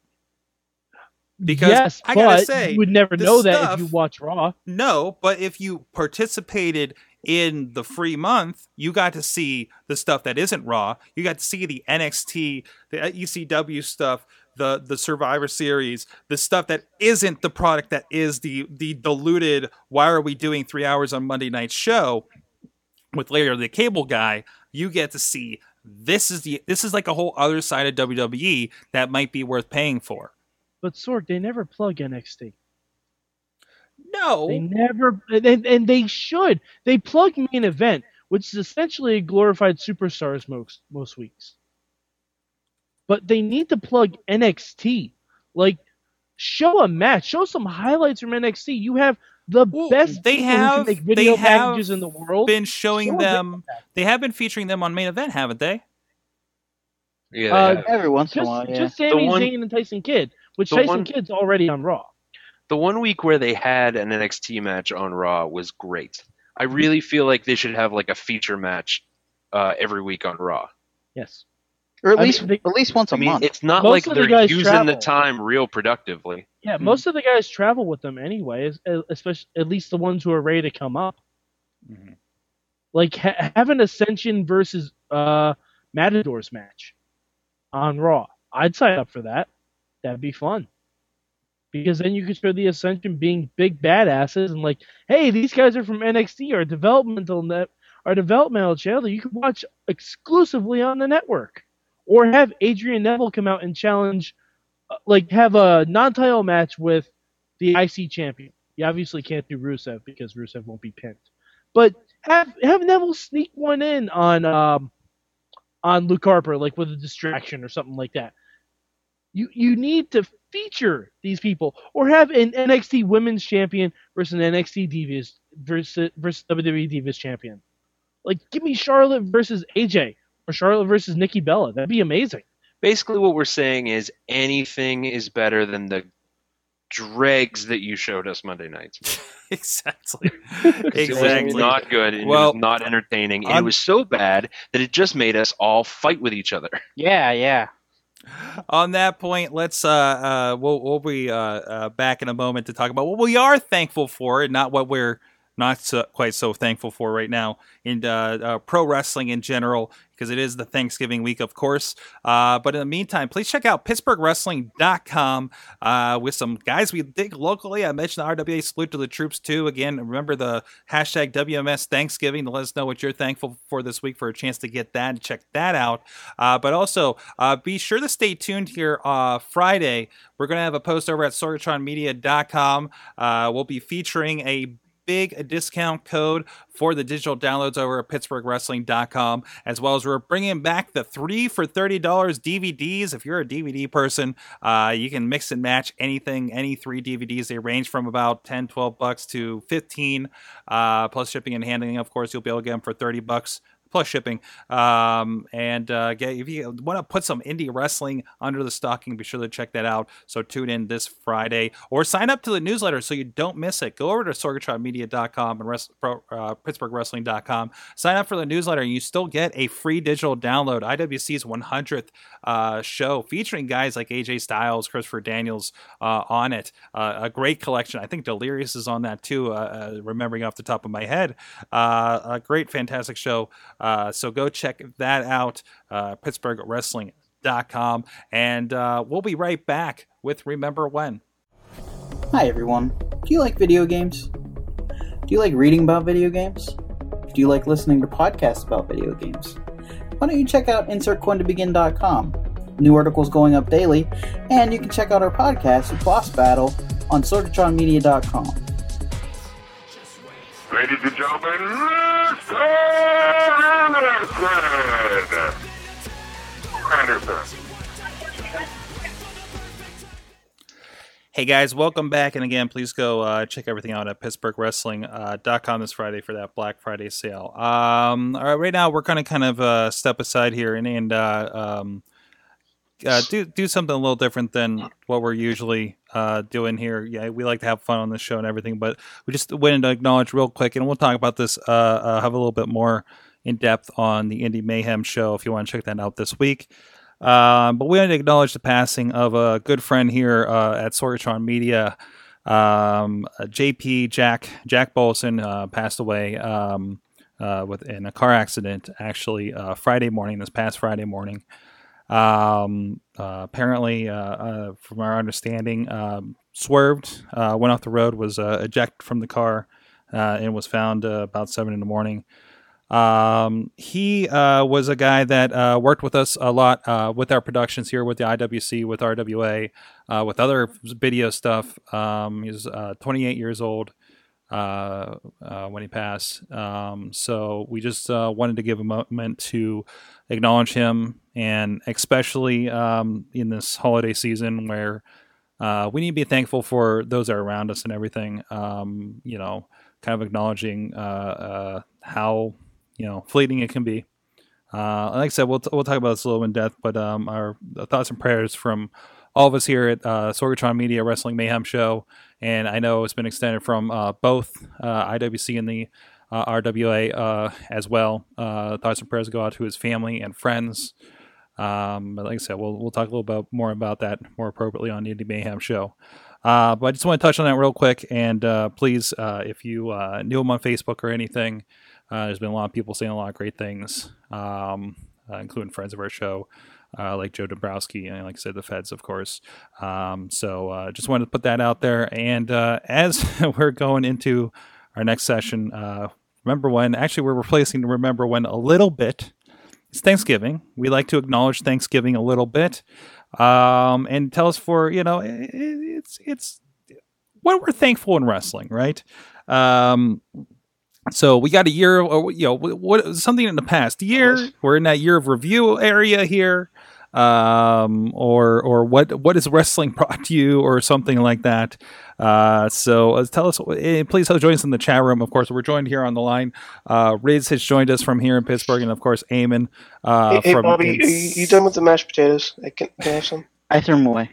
Because yes, I gotta say, you would never the know that if you watch Raw. No, but if you participated in the free month, you got to see the stuff that isn't raw. You got to see the NXT, the ECW stuff, the the Survivor Series, the stuff that isn't the product that is the the diluted. Why are we doing three hours on Monday night show with Larry the Cable Guy? You get to see this is the this is like a whole other side of WWE that might be worth paying for. But Sorg, they never plug NXT. No, They never, and, and they should. They plug main event, which is essentially a glorified superstars most most weeks. But they need to plug NXT. Like, show a match, show some highlights from NXT. You have the Well, best. they people who can have- make video they have in the world. been showing Show them. They have been featuring them on main event, haven't they? Yeah. Uh, they have. Every once in a just, while, yeah. just Sami Zayn and Tyson Kidd, which the Tyson one- Kidd's already on Raw. The one week where they had an NXT match on Raw was great. I really feel like they should have like a feature match uh, every week on Raw. Yes. or at I mean, least they- at least once a I mean, month. it's not Most like they're guys using the time real productively. Yeah, Hmm. most of the guys travel with them anyway, especially at least the ones who are ready to come up. Mhm. Like ha- have an Ascension versus uh, Matadors match on Raw. I'd sign up for that. That'd be fun. Because then you could show the Ascension being big badasses and like, hey, these guys are from NXT, our developmental net, our developmental channel that you can watch exclusively on the network. Or have Adrian Neville come out and challenge uh, like have a non-title match with the IC champion. You obviously can't do Rusev because Rusev won't be pinned. But have have Neville sneak one in on um on Luke Harper, like with a distraction or something like that. You you need to feature these people, or have an NXT Women's Champion versus an NXT Divas versus versus WWE Divas Champion. Like, give me Charlotte versus AJ or Charlotte versus Nikki Bella. That'd be amazing. Basically, what we're saying is anything is better than the dregs that you showed us Monday nights. <laughs> exactly. exactly. <laughs> It was not good. And Well, it was not entertaining. And it was so bad that it just made us all fight with each other. yeah, yeah. On that point, let's uh, uh we'll we'll be uh, uh back in a moment to talk about what we are thankful for and not what we're not so, quite so thankful for right now in uh, uh, pro wrestling in general because it is the Thanksgiving week, of course. Uh, but in the meantime, please check out PittsburghWrestling.com uh, with some guys we dig locally. I mentioned the RWA salute to the troops too. Again, remember the hashtag WMS Thanksgiving to let us know what you're thankful for this week for a chance to get that and check that out. Uh, but also, uh, be sure to stay tuned here uh, Friday. We're going to have a post over at sorgatronmedia.com. Uh, we'll be featuring a big discount code for the digital downloads over at pittsburghwrestling.com as well as we're bringing back the three for $30 dvds if you're a dvd person uh, you can mix and match anything any three dvds they range from about 10 12 bucks to 15 uh, plus shipping and handling. Of course you'll be able to get them for 30 bucks plus shipping. Um, and uh, get, if you want to put some indie wrestling under the stocking, be sure to check that out. So tune in this Friday or sign up to the newsletter so you don't miss it. Go over to sorgatronmedia.com and rest, uh, pittsburghwrestling.com. Sign up for the newsletter and you still get a free digital download. IWC's 100th uh, show featuring guys like AJ Styles, Christopher Daniels uh, on it. Uh, a great collection. I think Delirious is on that too, uh, uh, remembering off the top of my head. A great, fantastic show. Uh, so go check that out, uh, PittsburghWrestling.com. And uh, we'll be right back with Remember When. Hi everyone. Do you like video games? Do you like reading about video games? Do you like listening to podcasts about video games? Why don't you check out InsertCoinToBegin.com? New articles going up daily, and you can check out our podcast, Boss Battle, on SorgatronMedia.com. Ladies and gentlemen, Mr. Anderson. Anderson. Hey guys, welcome back. And again, please go uh, check everything out at PittsburghWrestling.com this Friday for that Black Friday sale. Um, all right, right now we're going to kind of uh, step aside here and, and uh, um, uh, do do something a little different than what we're usually uh, doing here. Yeah, we like to have fun on this show and everything, but we just wanted to acknowledge real quick, and we'll talk about this. Uh, uh, have a little bit more in depth on the Indie Mayhem show if you want to check that out this week. Um, but we wanted to acknowledge the passing of a good friend here uh, at Sorgatron Media. Um, uh, JP Jack Jack Bolson uh, passed away um, uh, with in a car accident. Actually, uh, Friday morning, this past Friday morning. Um, uh, apparently, uh, uh, from our understanding, um, swerved, uh, went off the road, was uh, ejected from the car, uh, and was found uh, about seven in the morning. Um, he uh, was a guy that uh, worked with us a lot uh, with our productions here with the IWC, with RWA, uh, with other video stuff. Um, he was uh, 28 years old uh, when he passed. Um, so we just wanted to give a moment to acknowledge him, and especially um, in this holiday season where uh, we need to be thankful for those that are around us and everything. Um, you know, kind of acknowledging how you know fleeting it can be. Uh, like I said, we'll, t- we'll talk about this a little in depth, but um, our thoughts and prayers from all of us here at uh, Sorgatron Media Wrestling Mayhem Show, and I know it's been extended from uh, both uh, IWC and the uh, RWA uh, as well. Uh, thoughts and prayers go out to his family and friends. Um, but like I said, we'll we'll talk a little bit more about that more appropriately on the Indie Mayhem Show. But I just want to touch on that real quick, and please, if you knew him on Facebook or anything, uh, there's been a lot of people saying a lot of great things, um, uh, including friends of our show, uh, like Joe Dombrowski, and like I said, the Feds, of course. Um, so uh, just wanted to put that out there. And uh, as <laughs> we're going into our next session, uh, remember when? Actually, we're replacing remember when a little bit. It's Thanksgiving. We like to acknowledge Thanksgiving a little bit, um, and tell us for you know it, it's it's what we're thankful in wrestling, right? Um, so we got a year, or you know, what, what something in the past year. We're in that year of review area here, um, or or what what is wrestling <laughs> brought to you, or something like that. Uh, so uh, tell us, eh, please join us in the chat room. Of course, we're joined here on the line. Uh, Riz has joined us from here in Pittsburgh, and of course, Eamon. Uh, hey, hey, from Bobby, in- you, you done with the mashed potatoes? I can, can I have some? I threw them away.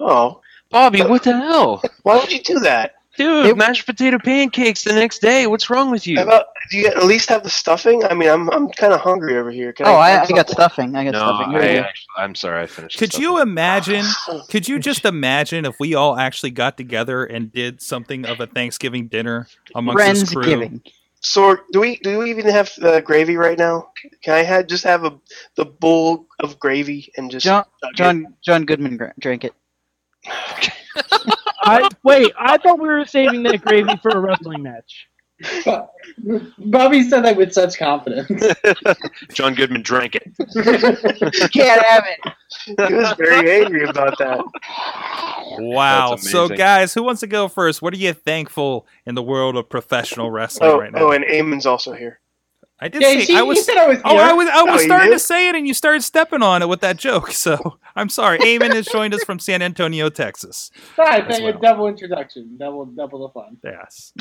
Oh, Bobby, what the hell? <laughs> why would you do that? Dude, It- mashed potato pancakes the next day. What's wrong with you? About, do you at least have the stuffing? I mean, I'm I'm kind of hungry over here. Can Oh, I, have I got stuffing. I got no, stuffing. Here I, here. I, am sorry, I finished. Could the you imagine? <laughs> Could you just imagine if we all actually got together and did something of a Thanksgiving dinner amongst this crew? Friendsgiving. So do we do we even have uh, gravy right now? Can I have just have a the bowl of gravy and just John? John John Goodman drank it. <laughs> <laughs> I wait. I thought we were saving that gravy for a wrestling match. Bobby said that with such confidence. <laughs> John Goodman drank it. <laughs> Can't have it. He was very angry about that. Wow. So, guys, who wants to go first? What are you thankful in the world of professional wrestling Oh, right now? oh, and Eamon's also here. I did yeah, say she, I was. said I was. Oh, I was. I was No, starting to say it, and you started stepping on it with that joke. <laughs> So I'm sorry. Eamon has joined us from San Antonio, Texas. Right, as thank you. well. Double introduction. Double double the fun. Yes.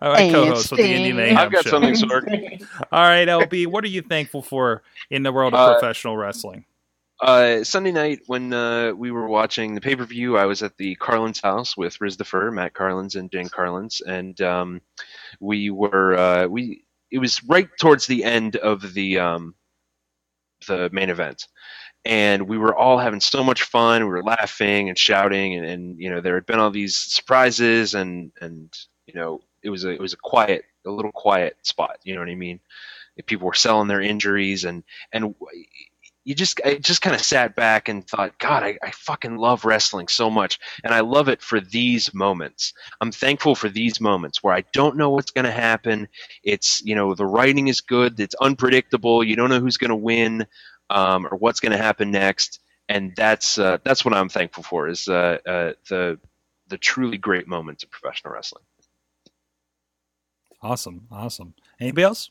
All right, And co-host with the Indie Sting. Mayhem I've got Show. something, <laughs> Sorg. All right, LB, what are you thankful for in the world of Uh, professional wrestling? Uh, Sunday night when uh, we were watching the pay per view, I was at the Carlin's house with Riz the Fur, Matt Carlins, and Dan Carlins, and um, we were uh, we. It was right towards the end of the um, the main event, and we were all having so much fun. We were laughing and shouting, and, and you know there had been all these surprises, and and you know it was a it was a quiet, a little quiet spot. You know what I mean? People were selling their injuries, and and you just I just kind of sat back and thought, God, I, I fucking love wrestling so much, and I love it for these moments. I'm thankful for these moments where I don't know what's going to happen. It's you know the writing is good. It's unpredictable. You don't know who's going to win um, or what's going to happen next, and that's uh, that's what I'm thankful for is uh, uh, the the truly great moments of professional wrestling. Awesome, awesome. Anybody else?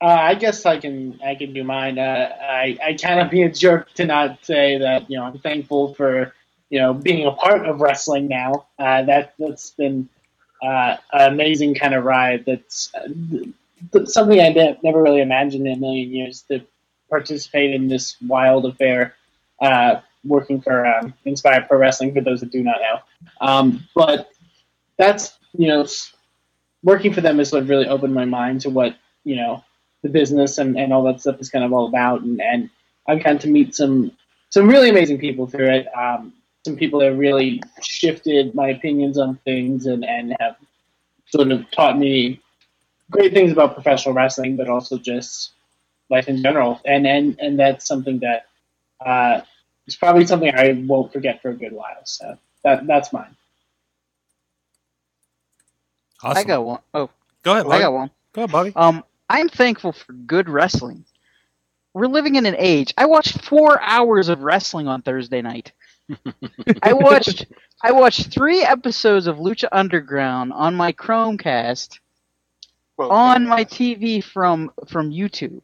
Uh, I guess I can I can do mine. Uh, I I kind of be a jerk to not say that you know I'm thankful for you know being a part of wrestling now. Uh, that that's been uh, an amazing kind of ride. That's uh, th- something I ne- never really imagined in a million years to participate in this wild affair. Uh, working for um, Inspired Pro Wrestling, for those that do not know. Um, but that's you know working for them is what really opened my mind to what you know the business and, and all that stuff is kind of all about. And, and I've gotten to meet some some really amazing people through it. Um, some people that really shifted my opinions on things and, and have sort of taught me great things about professional wrestling, but also just life in general. And and, and that's something that uh, is probably something I won't forget for a good while. So that that's mine. Awesome. I got one. Oh, Go ahead. I got one. Go ahead, Bobby. Um, I'm thankful for good wrestling. We're living in an age. I watched four hours of wrestling on Thursday night. <laughs> I watched I watched three episodes of Lucha Underground on my Chromecast Well, on my TV from from YouTube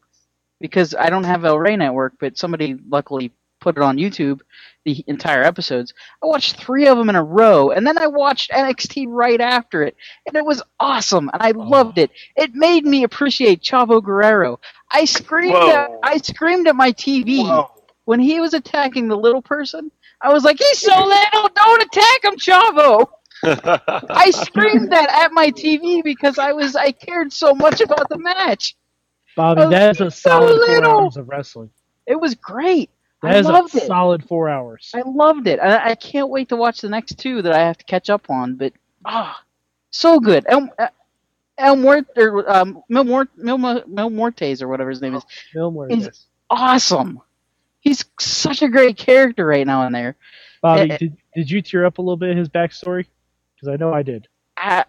because I don't have El Rey Network, but somebody luckily put it on YouTube, the entire episodes. I watched three of them in a row, and then I watched NXT right after it, and it was awesome, and I oh. loved it. It made me appreciate Chavo Guerrero. I screamed Whoa. at I screamed at my TV Whoa. when he was attacking the little person. I was like, "He's so little! Don't attack him, Chavo!" <laughs> I screamed that at my TV because I was I cared so much about the match. Bobby, Oh, that is a so solid four hours of wrestling. It was great. That I is loved a it. solid four hours. I loved it. I, I can't wait to watch the next two that I have to catch up on. But ah, so good. El, uh, El or, um, Mil, Mort, Mil, Mil Mortes or whatever his name is, Bill Moore, He's- yes. awesome. He's such a great character right now in there. Bobby, eh, did, did you tear up a little bit in his backstory? Because I know I did. Uh,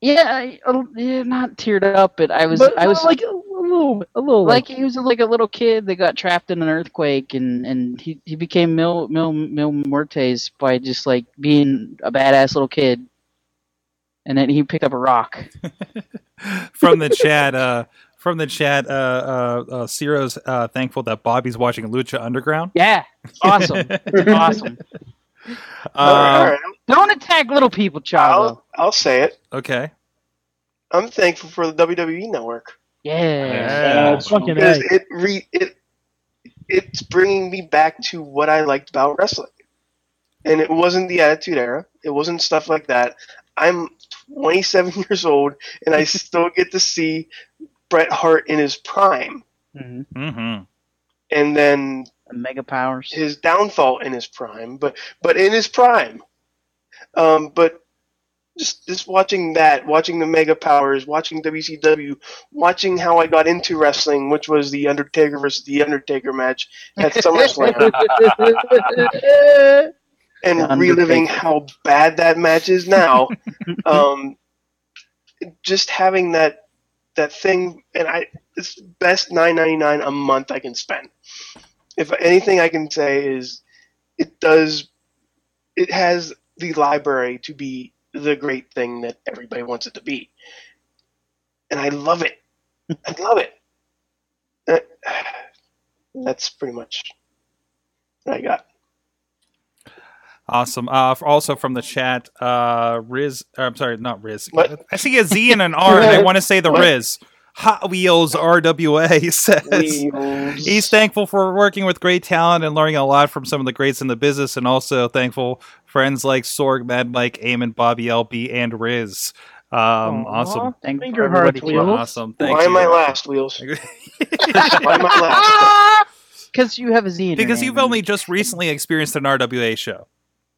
yeah, I- uh, yeah, not teared up, but I was, But, I was like a, a little, a little like he was like a little kid that got trapped in an earthquake and and he, he became Mil Mil Mil Mortes by just like being a badass little kid. And then he picked up a rock. <laughs> from the chat, uh, from the chat, uh, uh, uh, Ciro's uh, thankful that Bobby's watching Lucha Underground. Yeah, awesome, <laughs> awesome. all right, all Uh, right. Don't attack little people, Chavo. I'll, I'll say it. okay. I'm thankful for the WWE network Yeah. Yeah. Uh, Fucking because it re it it's bringing me back to what I liked about wrestling, and it wasn't the Attitude Era. It wasn't stuff like that. I'm 27 <laughs> years old, and I still get to see Bret Hart in his prime, hmm Mm-hmm. and then Mega powers. his downfall in his prime, but but in his prime. Um, but just just watching that, watching the Mega Powers, watching WCW, watching how I got into wrestling, which was the Undertaker versus the Undertaker match at <laughs> SummerSlam, and The reliving how bad that match is now. <laughs> um, just having that that thing, and I it's best nine ninety nine a month I can spend. If anything, I can say is it does it has the library to be the great thing that everybody wants it to be, and I love it. I love it. Uh, That's pretty much what I got. Awesome. Uh, also from the chat, uh, Riz. Or, I'm sorry, not Riz. What? I see a Z and an R, and I want to say the Riz. Hot Wheels RWA <laughs> says Wheels. he's thankful for working with great talent and learning a lot from some of the greats in the business, and also thankful friends like Sorg, Mad Mike, Eamon, Bobby LB, and Riz. Um, Aw. awesome. Thank you for everybody hearts, here. Wheels. Awesome. Thank Why you. am I last, Wheels? <laughs> Why am I last? <laughs> Because you have a Z in because you've only just recently experienced an RWA show.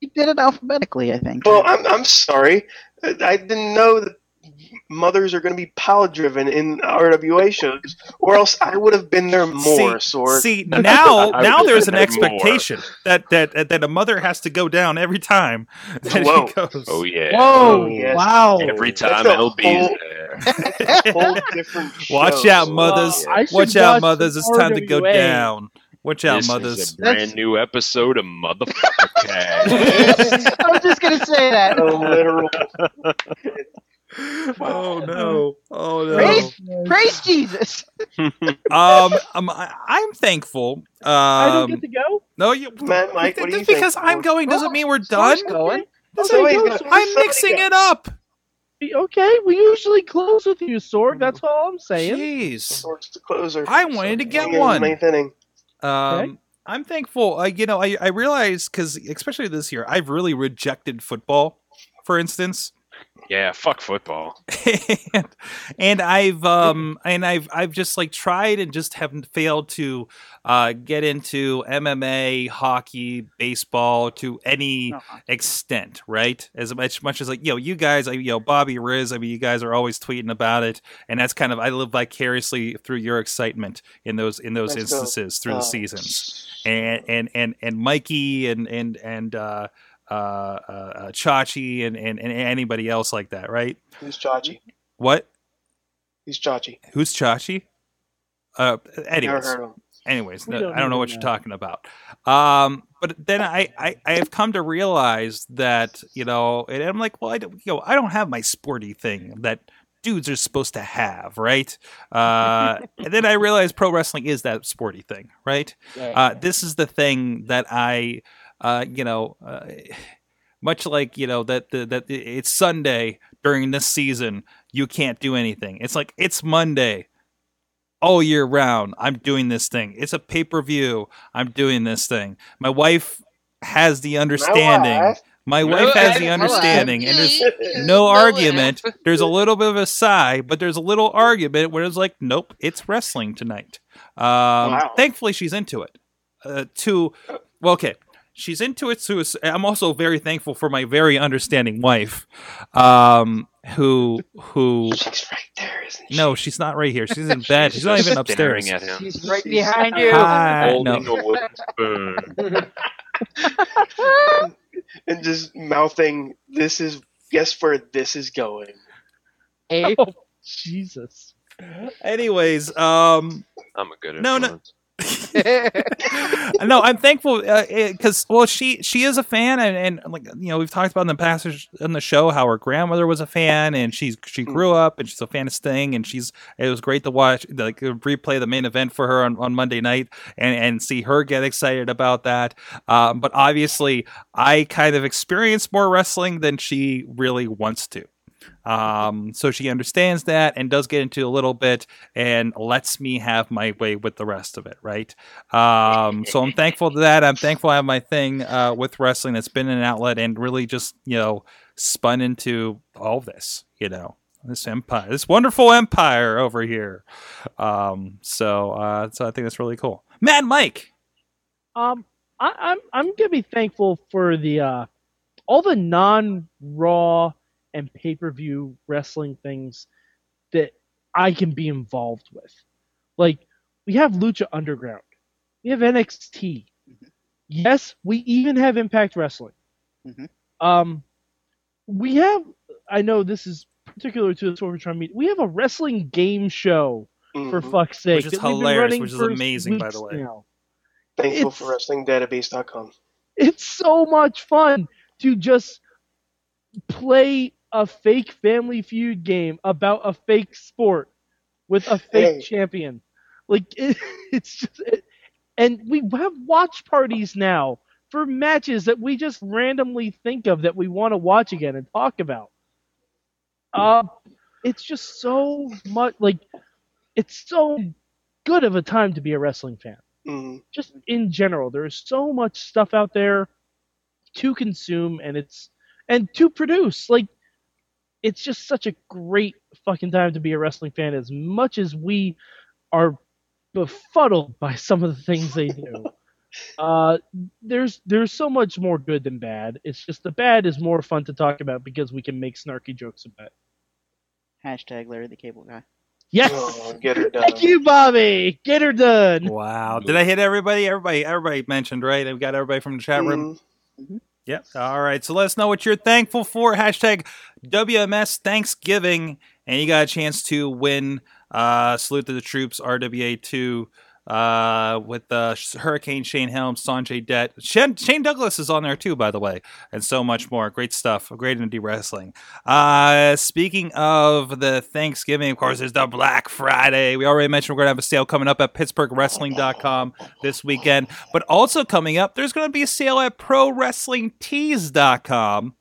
you did it alphabetically, I think. Well, I'm, I'm sorry. I didn't know that mothers are going to be power driven in RWA shows, or else I would have been there more. See, Sword. <laughs> see now, now there's an say more. expectation that, that that a mother has to go down every time <laughs> that Whoa. she goes. Oh yeah. Whoa! Oh, yes. Wow! Every time a LB's whole- there. <laughs> Whole different. Watch out, mothers! I should Watch out, mothers! some It's time to go down. Watch out, this mothers! is a brand new episode of Motherfucker Tag. I was just gonna say that. A literal. <laughs> oh no! Oh no! Praise, praise Jesus. <laughs> Um, um, I, I'm thankful. Um, I don't get to go. no, you. Matt, Mike, what do you just because think? I'm going doesn't mean we're done. Going. Doesn't Okay, mean- go, I'm mixing go. it up. Okay, we usually close with you, Sorg. That's all I'm saying. Jeez. Sorg's the closer. I wanted to get one. Ninth inning. Um, Okay. I'm thankful. I, you know, I, I realize because especially this year, I've really rejected football, for instance, yeah, fuck football. and, <laughs> and I've um and I've I've just like tried and just haven't failed to uh, get into MMA, hockey, baseball to any No. extent, right? As much much as like you know, you guys, I you know, Bobby Riz, I mean, you guys are always tweeting about it, and that's kind of I live vicariously through your excitement in those in those Let's go. instances through the Uh, seasons and and and and Mikey and and and uh, uh, uh, uh, Chachi and, and and anybody else like that, right? Who's Chachi? What? Who's Chachi? Who's Chachi? Uh, Never anyways, heard of him. anyways, no, don't I don't know even what you're talking about. Um, but then I, I I have come to realize that you know, and I'm like, well, I don't, you know, I don't have my sporty thing that dudes are supposed to have, right? Uh, <laughs> and then I realized pro wrestling is that sporty thing, right? Uh, this is the thing that I, uh, you know, uh, <sighs> much like you know that the, that it's Sunday during this season, you can't do anything. It's like it's Monday all year round. I'm doing this thing. It's a pay per view. I'm doing this thing. My wife has the understanding. wife? My My wife has the understanding, and there's no argument. There's a little bit of a sigh, but there's a little argument where it's like, nope, it's wrestling tonight. Um, Wow. Thankfully, she's into it. Uh, to well, okay, she's into it. So I'm also very thankful for my very understanding wife, um, who who. She's right there, isn't she? No, she's not right here. She's in bed. She's not even upstairs. Staring at him. She's right behind you. Hi. Holding no. a wooden spoon. and just mouthing, "This is guess where this is going." Hey, Oh, Jesus. Anyways, um, I'm a good No, no. <laughs> no, I'm thankful because well, she she is a fan, and, and like you know, we've talked about in the past in the show how her grandmother was a fan, and she's she grew up and she's a fan of Sting, and she's it was great to watch like replay the main event for her on, on Monday night and and see her get excited about that. Um, but obviously, I kind of experienced more wrestling than she really wants to. Um, so she understands that and does get into a little bit and lets me have my way with the rest of it, right? Um, so I'm <laughs> thankful to that. I'm thankful I have my thing uh, with wrestling that's been an outlet and really just, you know, spun into all this, you know, this empire, this wonderful empire over here. Um, so, uh, so I think that's really cool. Mad Mike. Um, I, I'm I'm gonna be thankful for the uh, all the non-raw and pay-per-view wrestling things that I can be involved with. Like we have Lucha Underground, we have NXT. Yes, we even have Impact Wrestling. Mhm. Um, we have. I know this is particular to the Sorgatron meet. We have a wrestling game show for Mhm. fuck's sake. is that we've been hilarious, running which is amazing, by the way. now. Thankful it's- for WrestlingDatabase.com. it's so much fun to just play a fake family feud game about a fake sport with a fake Hey. champion like it, <laughs> it's just it, and we have watch parties now for matches that we just randomly think of that we want to watch again and talk about. Uh, it's just so much like it's so good of a time to be a wrestling fan. Mhm. Just in general, there's so much stuff out there to consume and it's and to produce. Like it's just such a great fucking time to be a wrestling fan as much as we are befuddled by some of the things they do. <laughs> uh, there's there's so much more good than bad. It's just the bad is more fun to talk about because we can make snarky jokes about. it. Hashtag Larry the Cable Guy. Yes. Oh, get her done. Thank you, Bobby. Get her done. Wow. Did I hit everybody? Everybody everybody mentioned, right? I've got everybody from the chat room. Mhm. Yep. All right. So let us know what you're thankful for. Hashtag WMS Thanksgiving. And you got a chance to win uh, Salute to the Troops RWA 2 uh, with uh, Hurricane Shane Helms, Sanjay Dutt. Shane, Shane Douglas is on there too, by the way, and so much more. Great stuff. Great indie wrestling. Uh, speaking of the Thanksgiving, of course, there's the Black Friday. We already mentioned we're going to have a sale coming up at PittsburghWrestling.com this weekend. But also coming up, there's going to be a sale at ProWrestlingTees.com.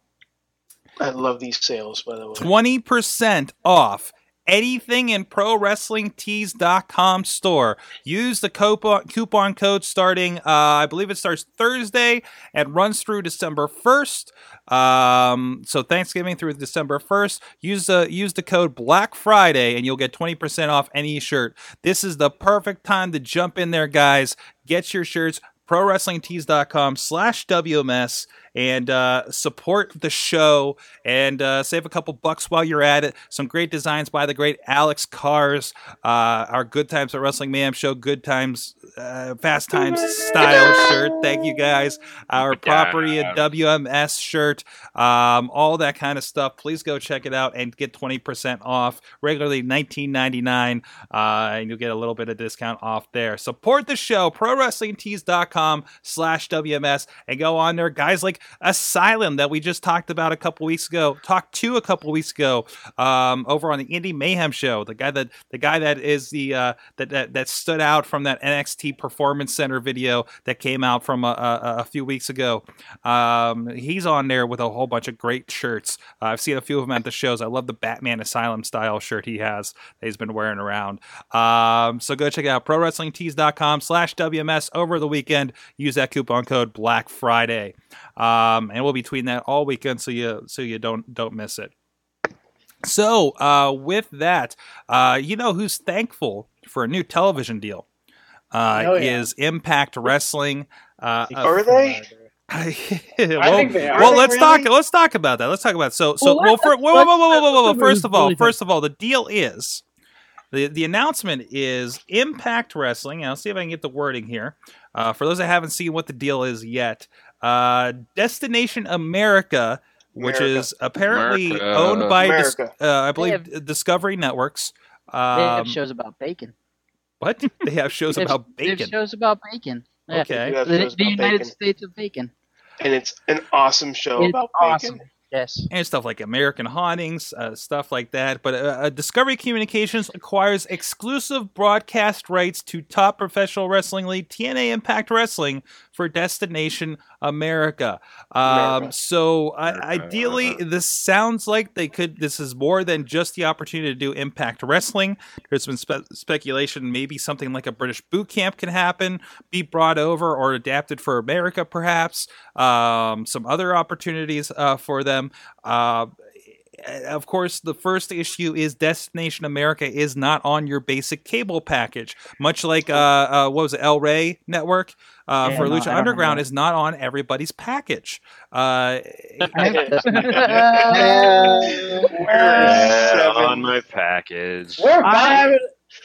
I love these sales, by the way. 20% off anything in ProWrestlingTees.com store. Use the coupon, coupon code starting, uh, I believe it starts Thursday and runs through December 1st. Um, so Thanksgiving through December 1st. Use the use the code Black Friday and you'll get 20% off any shirt. This is the perfect time to jump in there, guys. Get your shirts prowrestlingtees.com slash WMS and uh, support the show and uh, save a couple bucks while you're at it. Some great designs by the great Alex Cars, uh, our Good Times at Wrestling Mayhem show, Good Times, uh, Fast Times style shirt. Thank you guys. Our property at WMS shirt, um, all that kind of stuff. Please go check it out and get 20% off. Regularly $19.99, uh, and you'll get a little bit of discount off there. Support the show, prowrestlingtees.com slash WMS, and go on there. Guys like Asylum that we just talked about a couple weeks ago, talked to a couple weeks ago um, over on the Indie Mayhem show. The guy that the guy that is the uh, that, that that stood out from that NXT Performance Center video that came out from a, a, a few weeks ago. Um, he's on there with a whole bunch of great shirts. Uh, I've seen a few of them at the shows. I love the Batman Asylum style shirt he has that he's been wearing around. Um, so go check out prowrestlingtees.com slash WMS over the weekend. Use that coupon code Black Friday. Um, and we'll be tweeting that all weekend so you so you don't don't miss it. So uh, with that, uh, you know who's thankful for a new television deal? Uh, Oh, yeah. Is Impact Wrestling. Uh, Are they? <laughs> well, think they are. well let's talk. Let's talk about that. Let's talk about it. so. So, Well, well, for, whoa, whoa, let's- whoa, whoa, whoa, whoa, whoa. First of all, first of all, the deal is the the announcement is Impact Wrestling. and I'll see if I can get the wording here. Uh, for those that haven't seen what the deal is yet, uh, Destination America, which America. is apparently America. owned by Dis- uh, I believe have- Discovery Networks. They have Um, shows about bacon. what <laughs> they have shows They have- about they have bacon. shows about bacon. Yeah. Okay. You The, the United bacon. States of bacon. And it's an awesome show It's about awesome. bacon. Yes. and stuff like American Hauntings, uh, stuff like that. But uh, uh, Discovery Communications acquires exclusive broadcast rights to top professional wrestling league TNA Impact Wrestling for Destination America. Um, America. so uh, ideally, this sounds like they could. This is more than just the opportunity to do Impact Wrestling. There's been spe- speculation maybe something like a British boot camp can happen, be brought over or adapted for America, perhaps. Um, some other opportunities uh, for them. Uh, of course, the first issue is Destination America is not on your basic cable package, much like uh, uh, what was it, El Rey Network uh, Yeah, for no, Lucha don't have Underground that. is not on everybody's package. Uh, <laughs> Yeah, Seven. on my package. We're I fine. have it.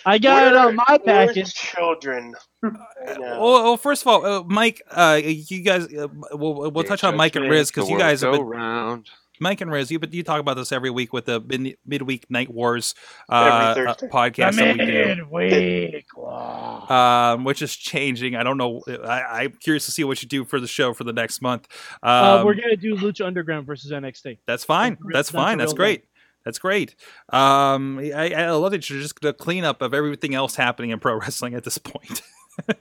I got it on my package. children. <laughs> I know. well, well, first of all, uh, Mike, uh, you guys, uh, we'll, we'll touch on Mike and Riz because you guys have been around. Mike and Riz, you but you talk about this every week with the mid- midweek night wars uh, Every uh, Thursday. podcast that we do. Midweek. um, which is changing. I don't know. I, I'm curious to see what you do for the show for the next month. Um, uh, we're gonna do Lucha Underground versus NXT. that's fine. That's- That's that's fine. That's real great. That's great. Um, I, I love that you're just the cleanup of everything else happening in pro <laughs> wrestling at this point. <laughs>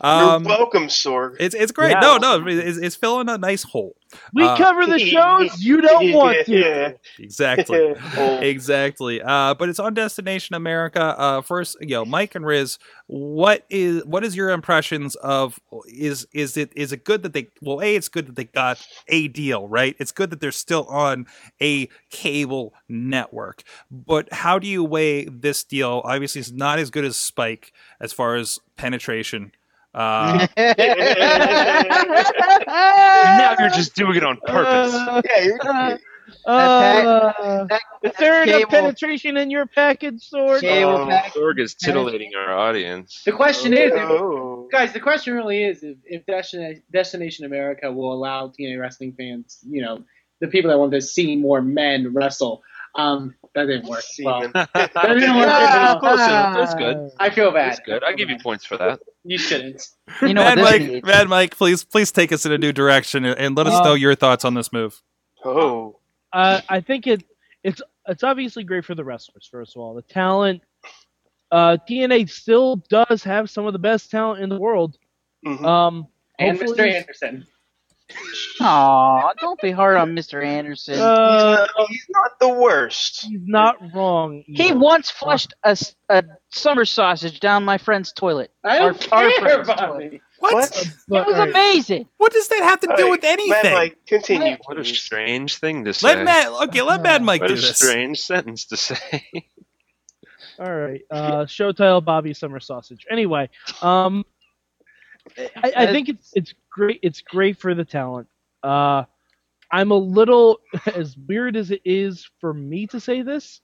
um, You're welcome, Sorg. it's it's great. Yeah. No, no, it's, it's filling a nice hole. We Uh, cover the shows you don't <laughs> want to. <laughs> Exactly. <laughs> Oh. exactly. Uh, but it's on Destination America. Uh, first, you know, Mike and Riz, what is what is your impressions of is is it is it good that they well a it's good that they got a deal right? It's good that they're still on a cable network. But how do you weigh this deal? Obviously, it's not as good as Spike as far as penetration. Uh, <laughs> now you're just doing it on purpose. yeah, you're, Uh, is there enough penetration in your package, Sorg? Cable Oh. pack. Sorg is titillating our audience. The question is, if- oh. guys, the question really is if, if Destin- Destination America will allow TNA wrestling fans, you know, the people that want to see more men wrestle. Um, that didn't work. Well, that <laughs> didn't work. Ah, Well, close enough. That's good. I feel bad. That's good. I give you points for that. You shouldn't. You know Mad what Mike, needs? Mad Mike, please please take us in a new direction and, and let us Uh, know your thoughts on this move. oh. Uh, I think it it's it's obviously great for the wrestlers. First of all, the talent. Uh, TNA still does have some of the best talent in the world. Mhm. Um, And Mr. Anderson. Aw, don't be hard on Mr. Anderson. Uh, he's, not, he's not the worst. he's not wrong. he once flushed a summer sausage down my friend's toilet. I don't Our- our care, friends Bobby. What? What? But, it was amazing. What does that have to do Alright, with anything? Matt, like, continue. What a strange thing to say. let Matt okay, let Mad Mike what do a this. strange sentence to say. All right. Uh, show title Bobby Summer Sausage. Anyway, um, I, I think it's it's great. It's great for the talent. Uh, I'm a little <laughs> as weird as it is for me to say this.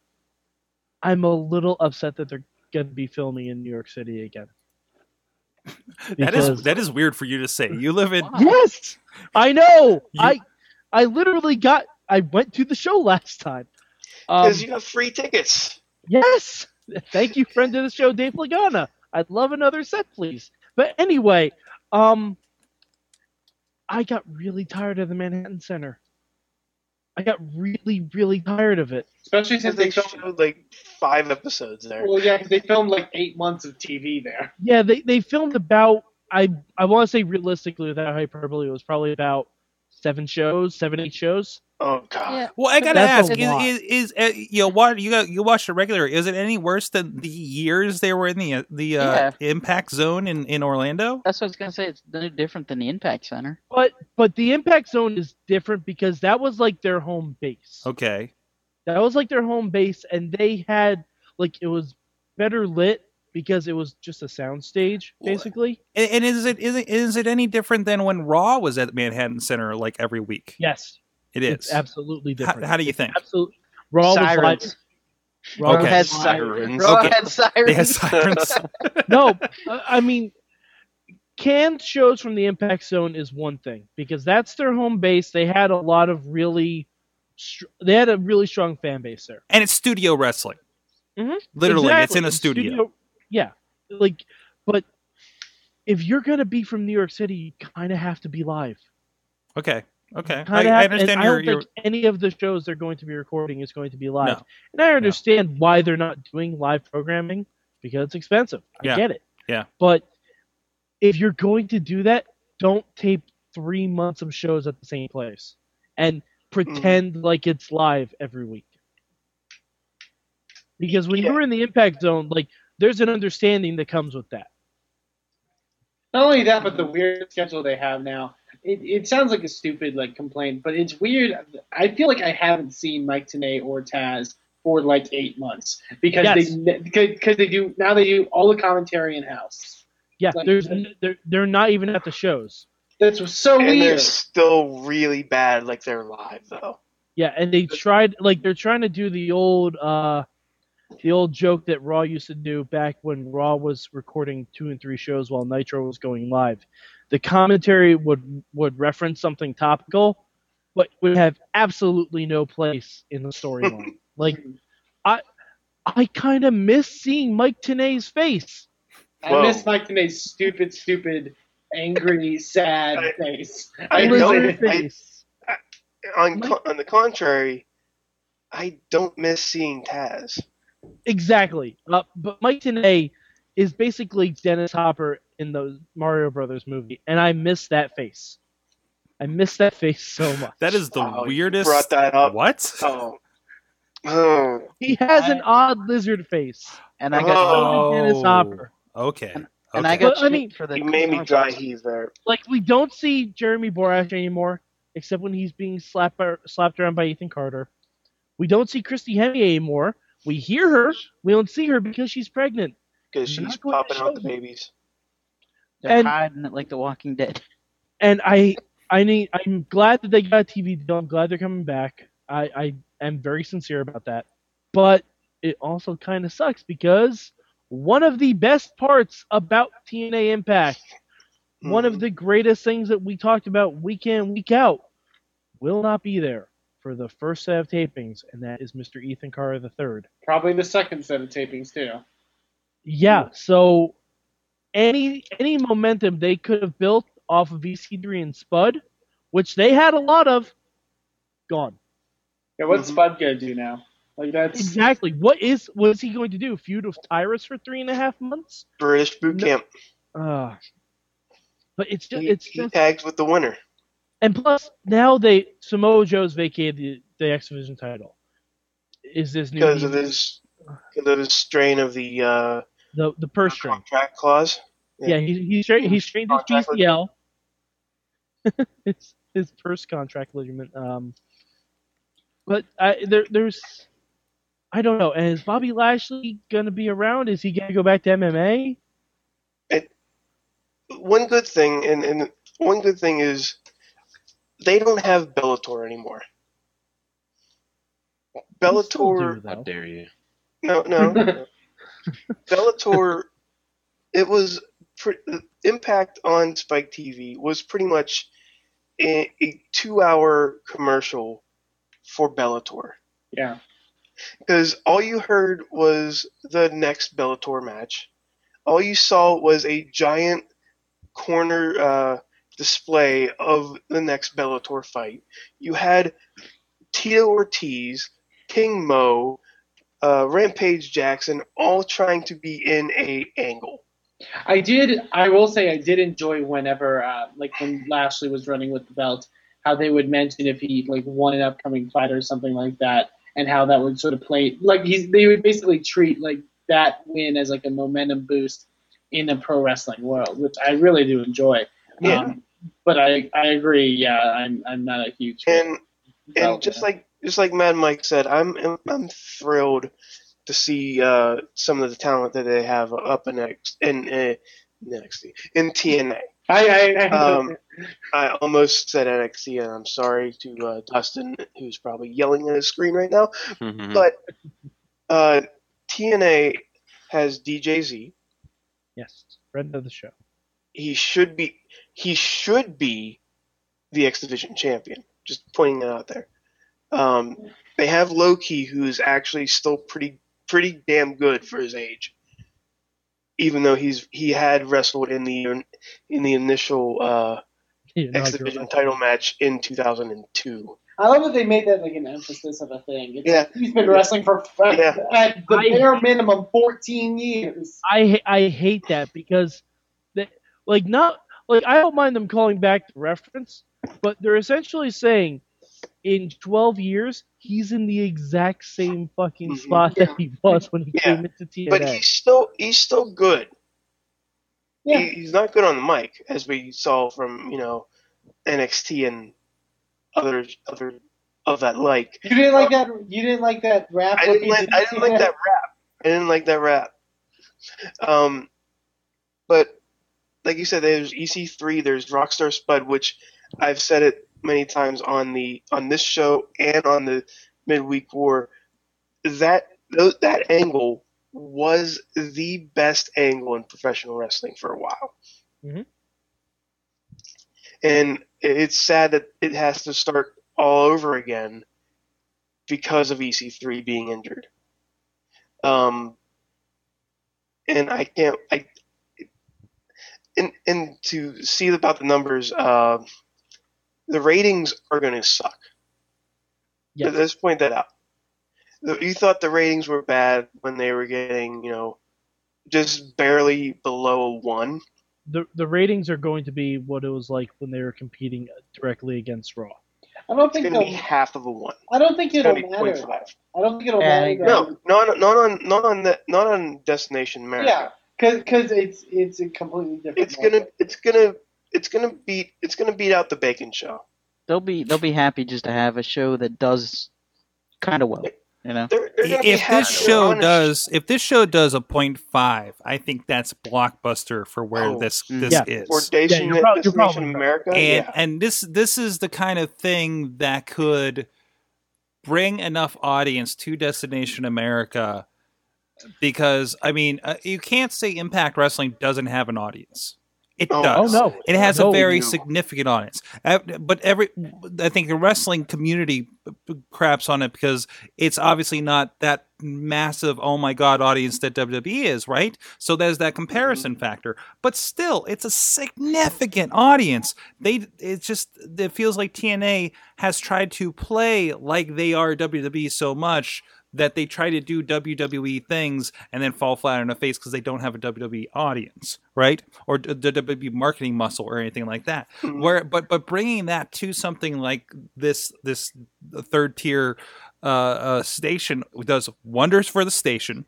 I'm a little upset that they're going to be filming in New York City again. <laughs> That is Because- that is weird for you to say. You live in <laughs> yes, I know. You- I I literally got. I went to the show last time. Um, Because you have free tickets. Yes. Thank you, friend of the show, Dave Lagana. I'd love another set, please. But anyway, um, I got really tired of the Manhattan Center. I got really, really tired of it. Especially since They they filmed. showed like five episodes there. Well, yeah, because they filmed like eight months of TV there. Yeah, they, they filmed about I I want to say realistically without hyperbole, it was probably about seven shows, seven eight shows. Oh god. Yeah. Well, I gotta That's ask: is, is, is uh, you know what you got? You watched it regular. Is it any worse than the years they were in the the uh, impact zone in, in Orlando? That's what I was gonna say. It's no different than the Impact Center. But but the Impact Zone is different because that was like their home base. Okay, That was like their home base, and they had like it was better lit because it was just a sound stage basically. and, and is it is it is it any different than when Raw was at Manhattan Center like every week? Yes, It is. it's absolutely different. how do you think? Absolutely. Raw was Sirens. Raw Okay. was Had live. sirens. Okay. Raw had sirens. They had sirens. <laughs> no, uh, I mean, canned shows from the Impact Zone is one thing because that's their home base. They had a lot of really, str- they had a really strong fan base there. and it's studio wrestling. Mhm. Literally, it's in a studio. Yeah, like, but if you're gonna be from New York City, you kind of have to be live. Okay, okay, I, Kinda I have- and understand I don't your. think any of the shows they're going to be recording is going to be live. No. And I understand why they're not doing live programming because it's expensive. I Yeah. get it. Yeah. But if you're going to do that, don't tape three months of shows at the same place and pretend Mm-hmm. like it's live every week. Because when Yeah. you're in the impact zone, like there's an understanding that comes with that. Not only that, but the weird schedule they have now. It, it sounds like a stupid like complaint, but it's weird. I feel like I haven't seen Mike Tenay or Taz for like eight months because Yes. they because, because they do now they do all the commentary in house. Yeah, Like- there's they're, they're not even at the shows. That's so and they're still really bad like they're live though. Yeah, and they tried like they're trying to do the old uh the old joke that Raw used to do back when Raw was recording two and three shows while Nitro was going live. The commentary would would reference something topical, but would have absolutely no place in the storyline. <laughs> like I I kind of miss seeing Mike Tenay's face. I miss Mike Tenay's stupid, stupid, angry, sad I- face. I I know know Lizard it. I- face. On Mike- co- on the contrary, I don't miss seeing Taz. Exactly. Uh, but Mike Tenay, is basically Dennis Hopper in the Mario Brothers movie, and I miss that face. I miss that face so <laughs> much. That is the Wow, weirdest. brought that up. What? Oh. Oh. He has an odd lizard face. And I got Oh. Dennis Hopper. Okay. and I okay. got But, I mean, for the You made me dry heave there. like we don't see Jeremy Borash anymore, except when he's being slapped by, slapped around by Ethan Carter. We don't see Christy Hemme anymore. We hear her. We don't see her because she's pregnant. Because You're she's not going to popping out the me. babies. They're and- hiding it like The Walking Dead. And I, I need. I'm glad that they got a TV deal. I'm glad they're coming back. I, I am very sincere about that. But it also kind of sucks because one of the best parts about TNA Impact, one of Mhm. the greatest things that we talked about week in week out, will not be there for the first set of tapings, and that is Mr. Ethan Carter III. Probably the second set of tapings too. Yeah, so any any momentum they could have built off of EC3 and Spud, which they had a lot of, gone. Yeah, what's Mhm. Spud gonna do now? Like that's Exactly. What is what is he going to do? Feud with Tyrus for three and a half months? British boot No. camp. Uh, but it's just He, it's he just tags with the winner. and plus now they Samoa Joe's vacated the, the X Division title. Is this new Because of his because of his strain of the uh, the the purse string? contract clause. Yeah, he he straight he strained his Contract PCL. it's <laughs> his first contract ligament. Um, but I, there there's I don't know. And is Bobby Lashley gonna be around? Is he gonna go back to MMA? It, One good thing, and, and one good thing is they don't have Bellator anymore. They Bellator, do, How dare you? no, no, no. Bellator. It was pre- Impact on Spike TV was pretty much a, a two-hour commercial for Bellator. yeah. because all you heard was the next Bellator match. All you saw was a giant corner uh, display of the next Bellator fight. You had Tito Ortiz, King Mo, uh, Rampage Jackson, all trying to be in a angle. I did. I will say I did enjoy whenever, uh, like when Lashley was running with the belt, how they would mention if he like won an upcoming fight or something like that, and how that would sort of play. Like he's, they would basically treat like that win as like a momentum boost in the pro wrestling world, which I really do enjoy. Yeah. Um, but I, I agree. Yeah, I'm, I'm not a huge. fan And and just like just like Mad Mike said, I'm I'm thrilled to see uh, some of the talent that they have up in X in uh, NXT in TNA. I, I, I Um, I almost said NXT, and I'm sorry to uh, Dustin, who's probably yelling at his screen right now. Mhm. But uh, TNA has DJZ. Yes, friend of the show. He should be he should be the X Division champion. Just pointing that out there. Um, they have Low Ki, who's actually still pretty pretty damn good for his age. Even though he's he had wrestled in the in the initial uh, X Division title match in 2002. I love that they made that like an emphasis of a thing. It's, Yeah. he's been wrestling for Yeah. <laughs> at the I- bare minimum 14 years. I I hate that because they like not like I don't mind them calling back the reference, but they're essentially saying in 12 years he's in the exact same fucking Mhm. spot that he was when he Yeah. came into TNA. But he's still he's still good. Yeah. He, he's not good on the mic, as we saw from you know NXT and other other of that like. You didn't like that. You didn't like that rap. I didn't like did I didn't like that rap. I didn't like that rap. Um, but like you said, there's EC3, there's Rockstar Spud, which I've said it many times on the on this show and on the midweek war. That that angle was the best angle in professional wrestling for a while. Mhm. And it's sad that it has to start all over again because of EC3 being injured. Um, and I can't. I and and to see about the numbers, uh, the ratings are going to suck. Yes. Let's point that out. You thought the ratings were bad when they were getting, you know, just barely below a one. The the ratings are going to be what it was like when they were competing directly against Raw. I don't It's think going to be they'll- half of a one. I don't think It's it'll going to be matter. 0.5. I don't think it'll Yeah, I matter. agree. that- No, not not on not on the not on Destination America. Yeah, because it's it's a completely different. It's gonna it's gonna it's gonna beat it's gonna beat out the Bacon Show. They'll be they'll be happy just to have a show that does kind of well. You know. They're, they're if this show honest- does if this show does a point five, I think that's blockbuster for where Oh, this mm. this Yeah. is. or Destination, you're prob- you're probably. America, and yeah. and this this is the kind of thing that could bring enough audience to Destination America because I mean uh, you can't say Impact Wrestling doesn't have an audience. It Oh, does. Oh no, It has no, a very no. significant audience, but every I think the wrestling community craps on it because it's obviously not that massive oh my god audience that WWE is, right? So there's that comparison mm-hmm. factor, but still, it's a significant audience. They it's just it feels like TNA has tried to play like they are WWE so much that they try to do WWE things and then fall flat on the face because they don't have a WWE audience, right? Or d- the WWE marketing muscle or anything like that. Mhm. Where, but but bringing that to something like this this third tier uh, uh, station does wonders for the station.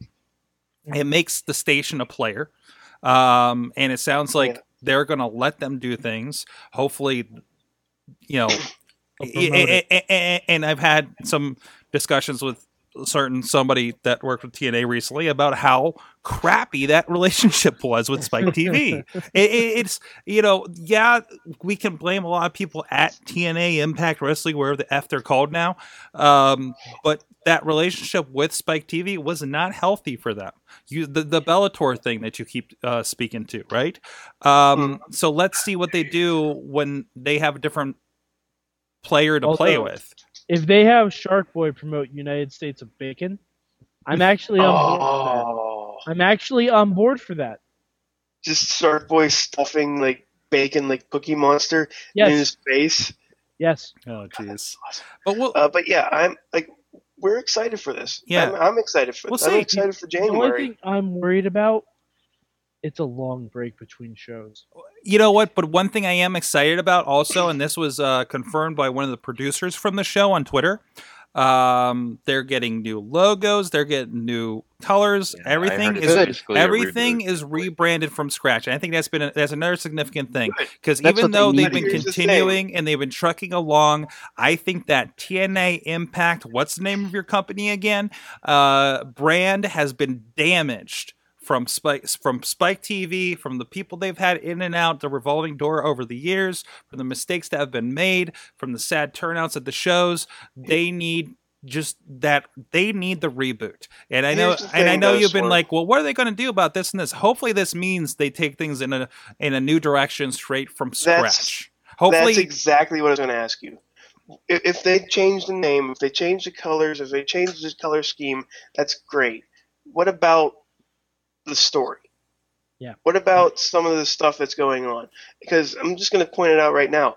It makes the station a player, um, and it sounds like Yeah. they're going to let them do things. Hopefully, you know, They'll promote it. a- a- a- and I've had some discussions with certain somebody that worked with TNA recently about how crappy that <laughs> relationship was with Spike TV. <laughs> it, it, it's you know, yeah, we can blame a lot of people at TNA Impact Wrestling, wherever the f they're called now, um, but that relationship with Spike TV was not healthy for them. You the, the Bellator thing that you keep uh, speaking to, right? Um, so let's see what they do when they have a different player to play with. If they have Shark Boy promote United States of Bacon, I'm actually on board for that. Oh, I'm actually on board for that. just Shark Boy stuffing like bacon like Cookie Monster in his face. yes. Oh, jeez. But we'll, Uh, but yeah, I'm like we're excited for this. Yeah. I'm, I'm excited for. We'll I'm excited for The only January. thing I'm worried about, it's a long break between shows. you know what? But one thing I am excited about also, and this was uh, confirmed by one of the producers from the show on Twitter. Um, they're getting new logos. They're getting new colors. Yeah, everything is it's basically a everything reboot. is rebranded from scratch. And I think that's been a, that's another significant thing because even though they've been do. The continuing and they've been trucking along, I think that TNA Impact, what's the name of your company again? Uh, brand has been damaged from Spike from Spike TV, from the people they've had in and out the revolving door over the years, from the mistakes that have been made, from the sad turnouts at the shows. They need just that they need the reboot. And I know and I know you've been Swerve. like, well, what are they going to do about this and this? Hopefully this means they take things in a in a new direction straight from That's- scratch. Hopefully That's exactly what I was going to ask you. If, if they change the name, if they change the colors, if they change the color scheme, that's great. What about the story? Yeah. What about some of the stuff that's going on? Because I'm just going to point it out right now.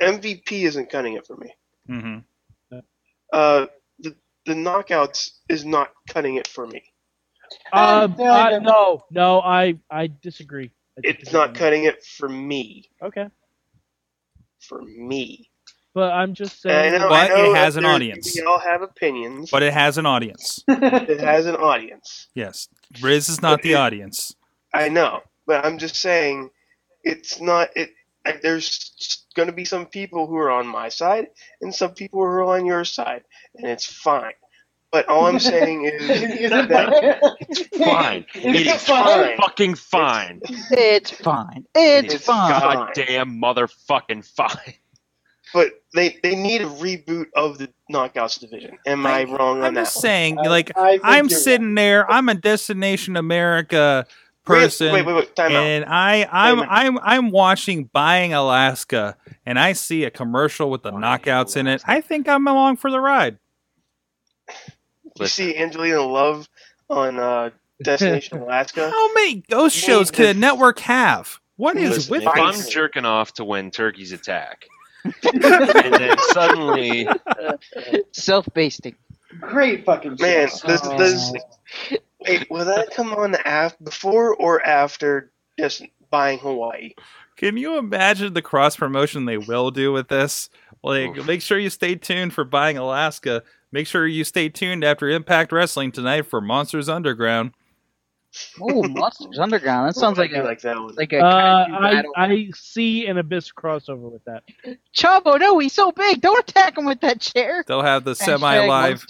MVP isn't cutting it for me. Mm-hmm. Uh, the the knockouts is not cutting it for me. Um, Yeah, I- yeah. no, no, I I disagree. I It's not cutting it for me. Okay, For me. But I'm just saying. know, But it has an audience. We all have opinions, but it has an audience. <laughs> it has an audience. Yes. Riz is not But the it- audience. I know, but I'm just saying, it's not. It. There's going to be some people who are on my side and some people who are on your side, and it's fine. But all I'm saying is <laughs> Is it that <laughs> it's Fine. Is It it is fine? fucking fine. It's fine. It It's is fine. Goddamn motherfucking fine. But they they need a reboot of the knockouts division. Am I, wrong on I'm that? just saying, I- like I think I'm you're sitting there, I'm a Destination America person. Wait, wait, wait. Time out. and I, I'm, Wait a I'm, I'm watching Buying Alaska, and I see a commercial with the Buying knockouts in it. I think I'm along for the ride. You see Angelina Love on uh, <laughs> Destination Alaska. How many ghost shows could a network have? What is Listen, with If I'm jerking off to when turkeys attack, and then suddenly Self-basting. Great fucking Man, show. this, Oh. this, Wait, will that come on af- before or after just buying Hawaii? Can you imagine the cross promotion they will do with this? Like, Oof. make sure you stay tuned for buying Alaska. Make sure you stay tuned after Impact Wrestling tonight for Monsters Underground. Oh, Monsters <laughs> Underground. That sounds like a like that one. like a Uh, I. I see an Abyss crossover with that. Chavo, no, he's so big. Don't attack him with that chair. They'll have the semi-live,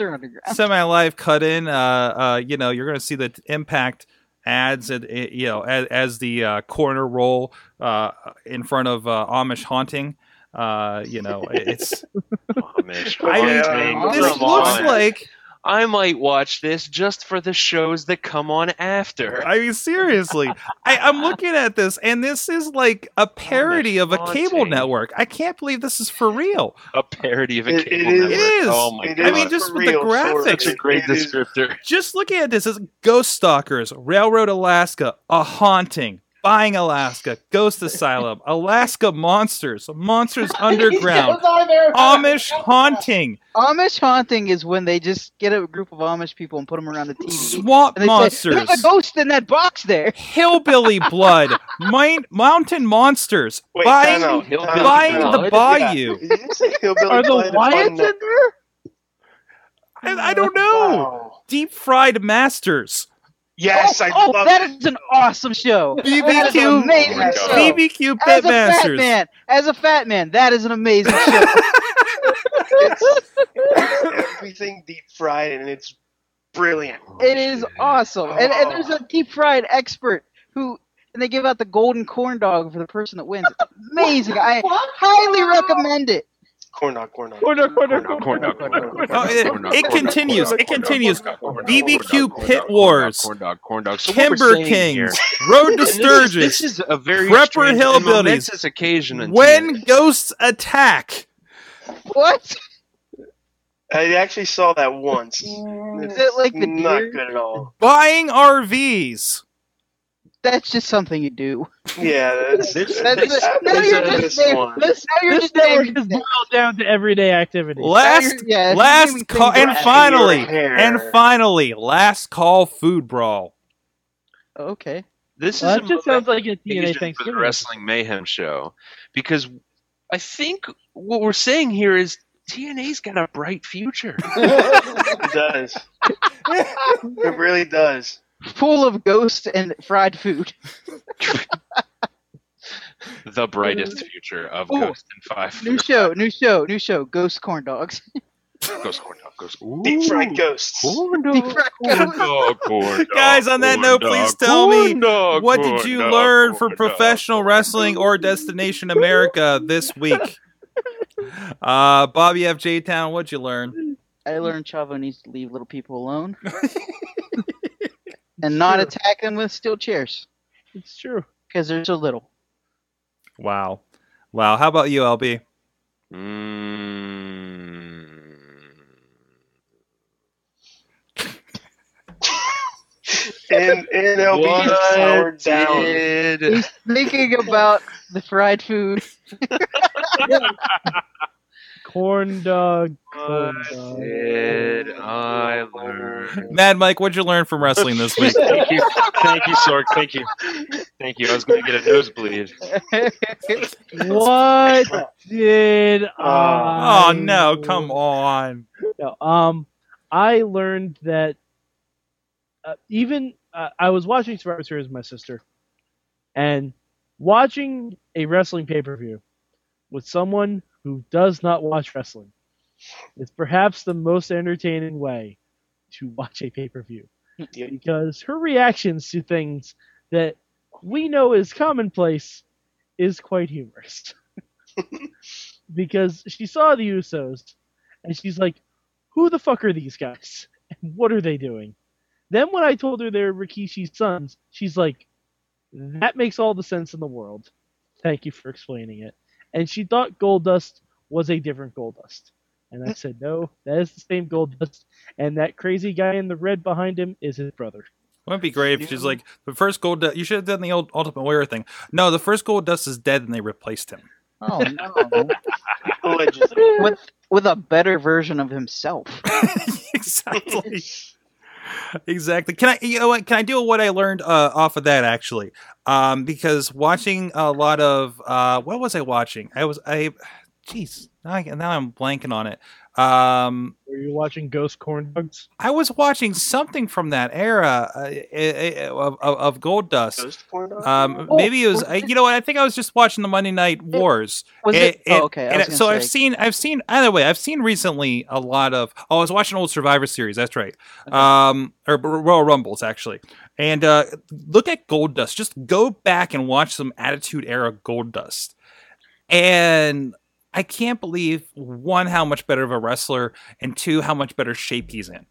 semi-live cut-in. Uh, uh, you know, you're going to see the Impact ads, and you know, as, as the uh, corner roll uh, in front of uh, Amish haunting. Uh, you know, it's <laughs> Amish I mean, haunting. this looks on. like I might watch this just for the shows that come on after. I mean, seriously, I, I'm looking at this, and this is like a parody of a cable network. I can't believe this is for real. A parody of a It- it cable is- network. It is. Oh my It god! I mean, just for with the real, sort graphics. of. such a great descriptor. Just looking at this, is Ghost Stalkers, Railroad Alaska, A Haunting, Buying Alaska, Ghost Asylum, <laughs> Alaska Monsters, Monsters <laughs> Underground, Amish Haunting, Amish haunting is when they just get a group of Amish people and put them around the TV. Swamp and they Monsters, say, There's a ghost in that box there. Hillbilly <laughs> Blood, Mine, Mountain Monsters, Wait, Buying, time out. Hillbilly Time out. buying Blood? the Bayou. Did you say hillbilly Are the Blood Wyatts in there? I, I don't know. Wow. Deep Fried Masters, Yes, oh, I oh, love that it. is an awesome show. <laughs> That is an BBQ, amazing Oh show. God. BBQ As a fat man, as a fat man, that is an amazing show. <laughs> <laughs> It's Everything deep fried and it's brilliant. it is awesome, and, and there's a oh. deep fried expert who, and they give out the golden corn dog for the person that wins. It's amazing. I highly recommend it. Corn dog, corn dog. Corner, corner, Corn dog, corn dog, corn dog, Oh, it- corn dog, it corn dog, continues, it continues. corn dog, corn dog, BBQ Pit Wars. corn dog, corn dog. So what we're Timber saying Kings, Road to and this is- Sturgis, This is a very Prepper strange and Hillbillies. momentous occasion. When Ghosts Attack. What? I actually saw that once. Is it like the not good at all. Buying RVs. That's just something you do. Yeah, that's, This- That's this- the, now this- you're this just saying, one. this, now you're This just network is boiled down to everyday activity. Last, yeah, last call, and finally, and finally, last call food brawl. Okay. This Well, is that a just sounds like a occasion TNA for the Wrestling Mayhem show because I think what we're saying here is TNA's got a bright future. <laughs> it does. It really does. Full of ghosts and fried food. <laughs> the brightest future of Ooh, Ghost and Five. New show, new show, new show. Ghost corn dogs. <laughs> Ghost corn dog. Ghost. Deep fried ghosts. Corn Deep dog. fried Corn ghosts. dog. Corn dog. Guys, on that note, dog, please tell me, dog, What did you dog, learn from dog. professional wrestling or Destination America this week? Uh, Bobby F. J. Town, what'd you learn? I learned Chavo needs to leave little people alone. <laughs> and not attack them with steel chairs. It's true. Because they're so little. Wow. Wow. How about you, LB? Mm. <laughs> And NLB What powered down. He's thinking about the fried food. <laughs> <laughs> Corn dog. Corn what dog. did I learn? Mad Mike, what'd you learn from wrestling this week? <laughs> Thank you, thank you, Sorg. Thank you, thank you. I was going to get a nosebleed. What did <laughs> I? Oh no, come on. No, um, I learned that uh, even uh, I was watching Survivor Series with my sister, and watching a wrestling pay per view with someone who does not watch wrestling is perhaps the most entertaining way to watch a pay per view Yeah. because her reactions to things that we know is commonplace is quite humorous. <laughs> because she saw the Usos and she's like, who the fuck are these guys? And what are they doing? Then when I told her they're Rikishi's sons, she's like, that makes all the sense in the world. Thank you for explaining it. And she thought Goldust was a different Goldust. And I said, no, that is the same Goldust. And that crazy guy in the red behind him is his brother. Wouldn't it be great if she's like the first gold? Du- you should have done the old Ultimate Warrior thing. No, the first Goldust is dead, and they replaced him. Oh <laughs> no. With with a better version of himself. <laughs> exactly. <laughs> exactly. Can I? You know what? Can I do what I learned uh, off of that actually? Um, because watching a lot of uh, what was I watching? I was I, jeez, now, I, now I'm blanking on it. Um, Were you watching Ghost Corn Dogs? I was watching something from that era uh, eh, eh, of, of, of Goldust. Ghost corn dog? Um, Oh, maybe it was. was I, you know what? I think I was just watching the Monday Night Wars. Was And- it? and- oh, okay. I and was gonna so I've seen, I've seen. Either way, I've seen recently a lot of. Oh, I was watching old Survivor series. That's right. Um, or Royal Rumbles actually. And uh, look at Goldust. Just go back and watch some Attitude Era Goldust, and I can't believe one how much better of a wrestler, and two how much better shape he's in.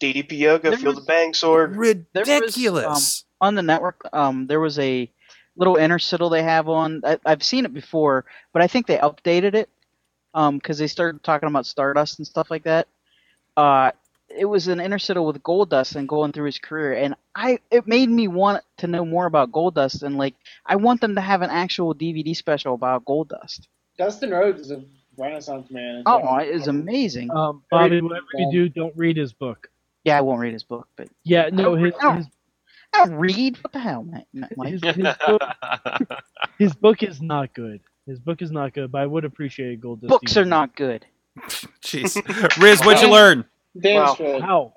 DDP Yoga, There Feel was- the Bang Sword. Ridiculous. on the network, um, there was a little interstitial they have on. I, I've seen it before, but I think they updated it because they started talking about Stardust and stuff like that. Uh, it was an interstitial with Goldust and going through his career, and I it made me want to know more about Goldust and like I want them to have an actual DVD special about Goldust. Dustin Rhodes is a renaissance man. It's Oh, like- it amazing. Um, Bobby, whatever you do, don't read his book. Yeah, I won't read his book, but Yeah, no, his I don't- his, I read. What the hell, Mike? Mike? his, his, book, his book is not good. His book is not good, but I would appreciate Goldust. Books are not good. <laughs> Jeez, Riz, what'd you learn? Damn Wow. straight. How?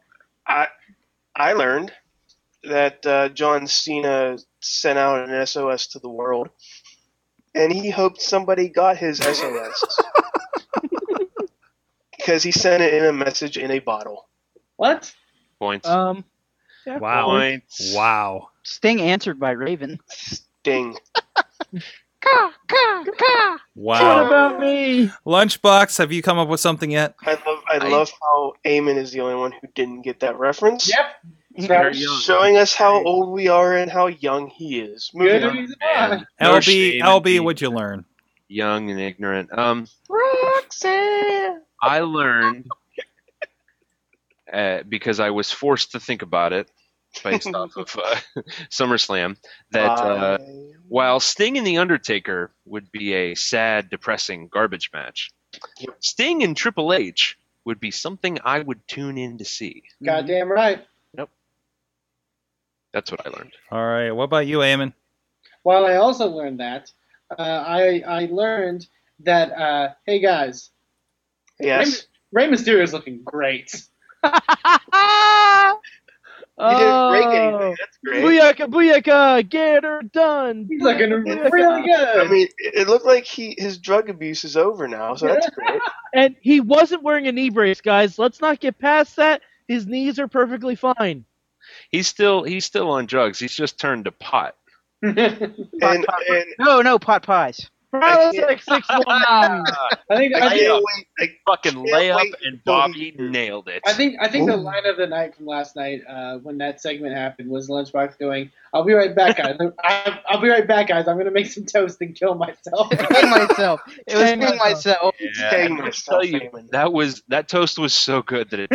I learned that uh, John Cena sent out an SOS to the world, and he hoped somebody got his SOS <laughs> because he sent it in a message in a bottle. What? Points. Um, yeah, Wow. Points. Wow. Sting answered by Raven. Sting. <laughs> What Wow. about me? Lunchbox, have you come up with something yet? I love. I, I- love how Eamon is the only one who didn't get that reference. Yep. Very young. Showing us how old we are and how young he is. Moving Good on. reason And why. no LB, LB, what'd you learn? Young and ignorant. Um, I learned uh, because I was forced to think about it based off of uh, <laughs> SummerSlam that uh, while Sting and The Undertaker would be a sad, depressing garbage match, Yep. Sting and Triple H would be something I would tune in to see. Goddamn right. That's what I learned. All right. What about you, Eamon? Well, I also learned that. Uh, I I learned that. Uh, hey guys, yes. Rey Mysterio is looking great. You didn't break anything. That's great. Booyaka, booyaka, get her done. He's looking Booyaka. really good. I mean, it it looked like he his drug abuse is over now, so that's <laughs> great. And he wasn't wearing a knee brace, guys. Let's not get past that. His knees are perfectly fine. He's still he's still on drugs. He's just turned to pot. <laughs> And and No, no, pot pies. Probably like six one. I think <laughs> I I think, can't wait. I, Fucking layup, and Bobby he- nailed it. I think I think the line of the night from last night, uh, when that segment happened, was Lunchbox going, "I'll be right back, guys. <laughs> I, I'll be right back, guys. I'm gonna make some toast and kill myself." Hang myself. It was Hang hang myself. Yeah, Hang and I'll myself, tell you, that was that toast was so good that it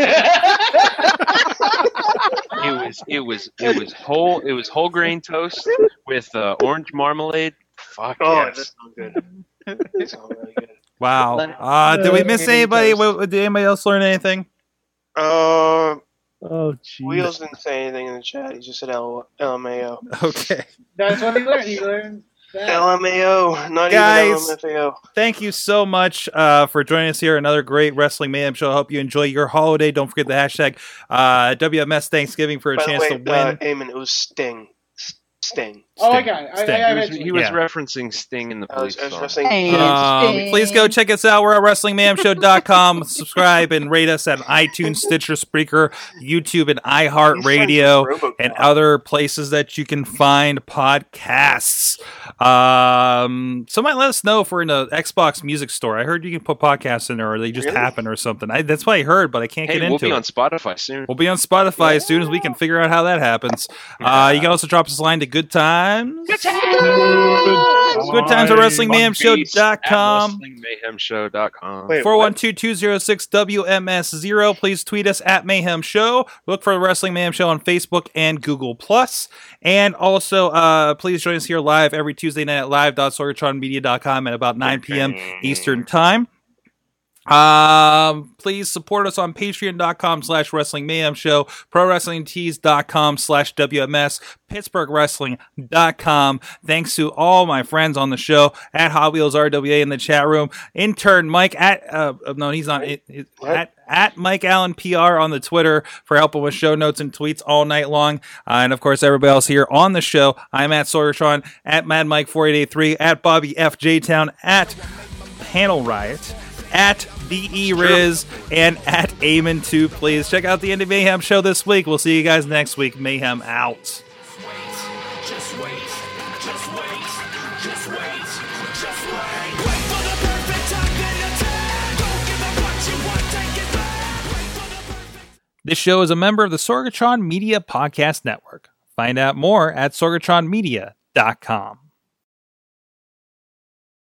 it was it was it was whole it was whole grain toast with uh, orange marmalade. Fuck oh, yes. that sounds good. That sounds really good. Wow. Let- Uh, did we miss Uh, anybody? toast. Wait, Did anybody else learn anything? Uh, Oh, jeez. Wheels didn't say anything in the chat. He just said L- LMAO. Okay. That's what he learned. He learned that. LMAO, not Guys. even LMFAO. Thank you so much uh, for joining us here. Another great Wrestling Mayhem show. I hope you enjoy your holiday. Don't forget the hashtag uh, WMS Thanksgiving for a By chance way, to win. uh, Eamon, it was Sting. S- Sting. Oh, I Sting. got it. I, Sting. I, I He was, he was Yeah. referencing Sting in the I was, police I was song. Hey. Um, please go check us out. We're at WrestlingMayhemShow.com. <laughs> Subscribe and rate us at iTunes, Stitcher, Spreaker, YouTube, and iHeartRadio, and other places that you can find podcasts. Um, somebody let us know if we're in the Xbox Music Store. I heard you can put podcasts in there, or they just Really? happen or something. I, that's what I heard, but I can't Hey, get we'll into it. We'll be it. on Spotify soon. We'll be on Spotify as soon as we can figure out how that happens. Uh, you can also drop us a line to Good Times. Good Times. Good Times at WrestlingMayhemShow.com. WrestlingMayhemShow.com. Wait, Four one what? two two zero six WMS zero. Please tweet us at Mayhem Show. Look for the Wrestling Mayhem Show on Facebook and Google Plus. And also, uh, please join us here live every Tuesday night at live.sorgatronmedia.com at about 9 p.m. Eastern Time. Um, please support us on patreon.com slash wrestling mayhem show, pro wrestling tees.com slash WMS, pittsburghwrestling.com. Thanks to all my friends on the show at Hot Wheels RWA in the chat room. Intern Mike at, uh, no, he's not, it, it- at, at Mike Allen PR on the Twitter for helping with show notes and tweets all night long. Uh, and of course, everybody else here on the show. I'm at Sorgatron, at Mad Mike 4883, at Bobby F. J Town, at Panel Riot, at BE Riz, and at Eamon 2 Please check out the Indie Mayhem show this week. We'll see you guys next week. Mayhem out. This show is a member of the Sorgatron Media Podcast Network. Find out more at sorgatronmedia.com.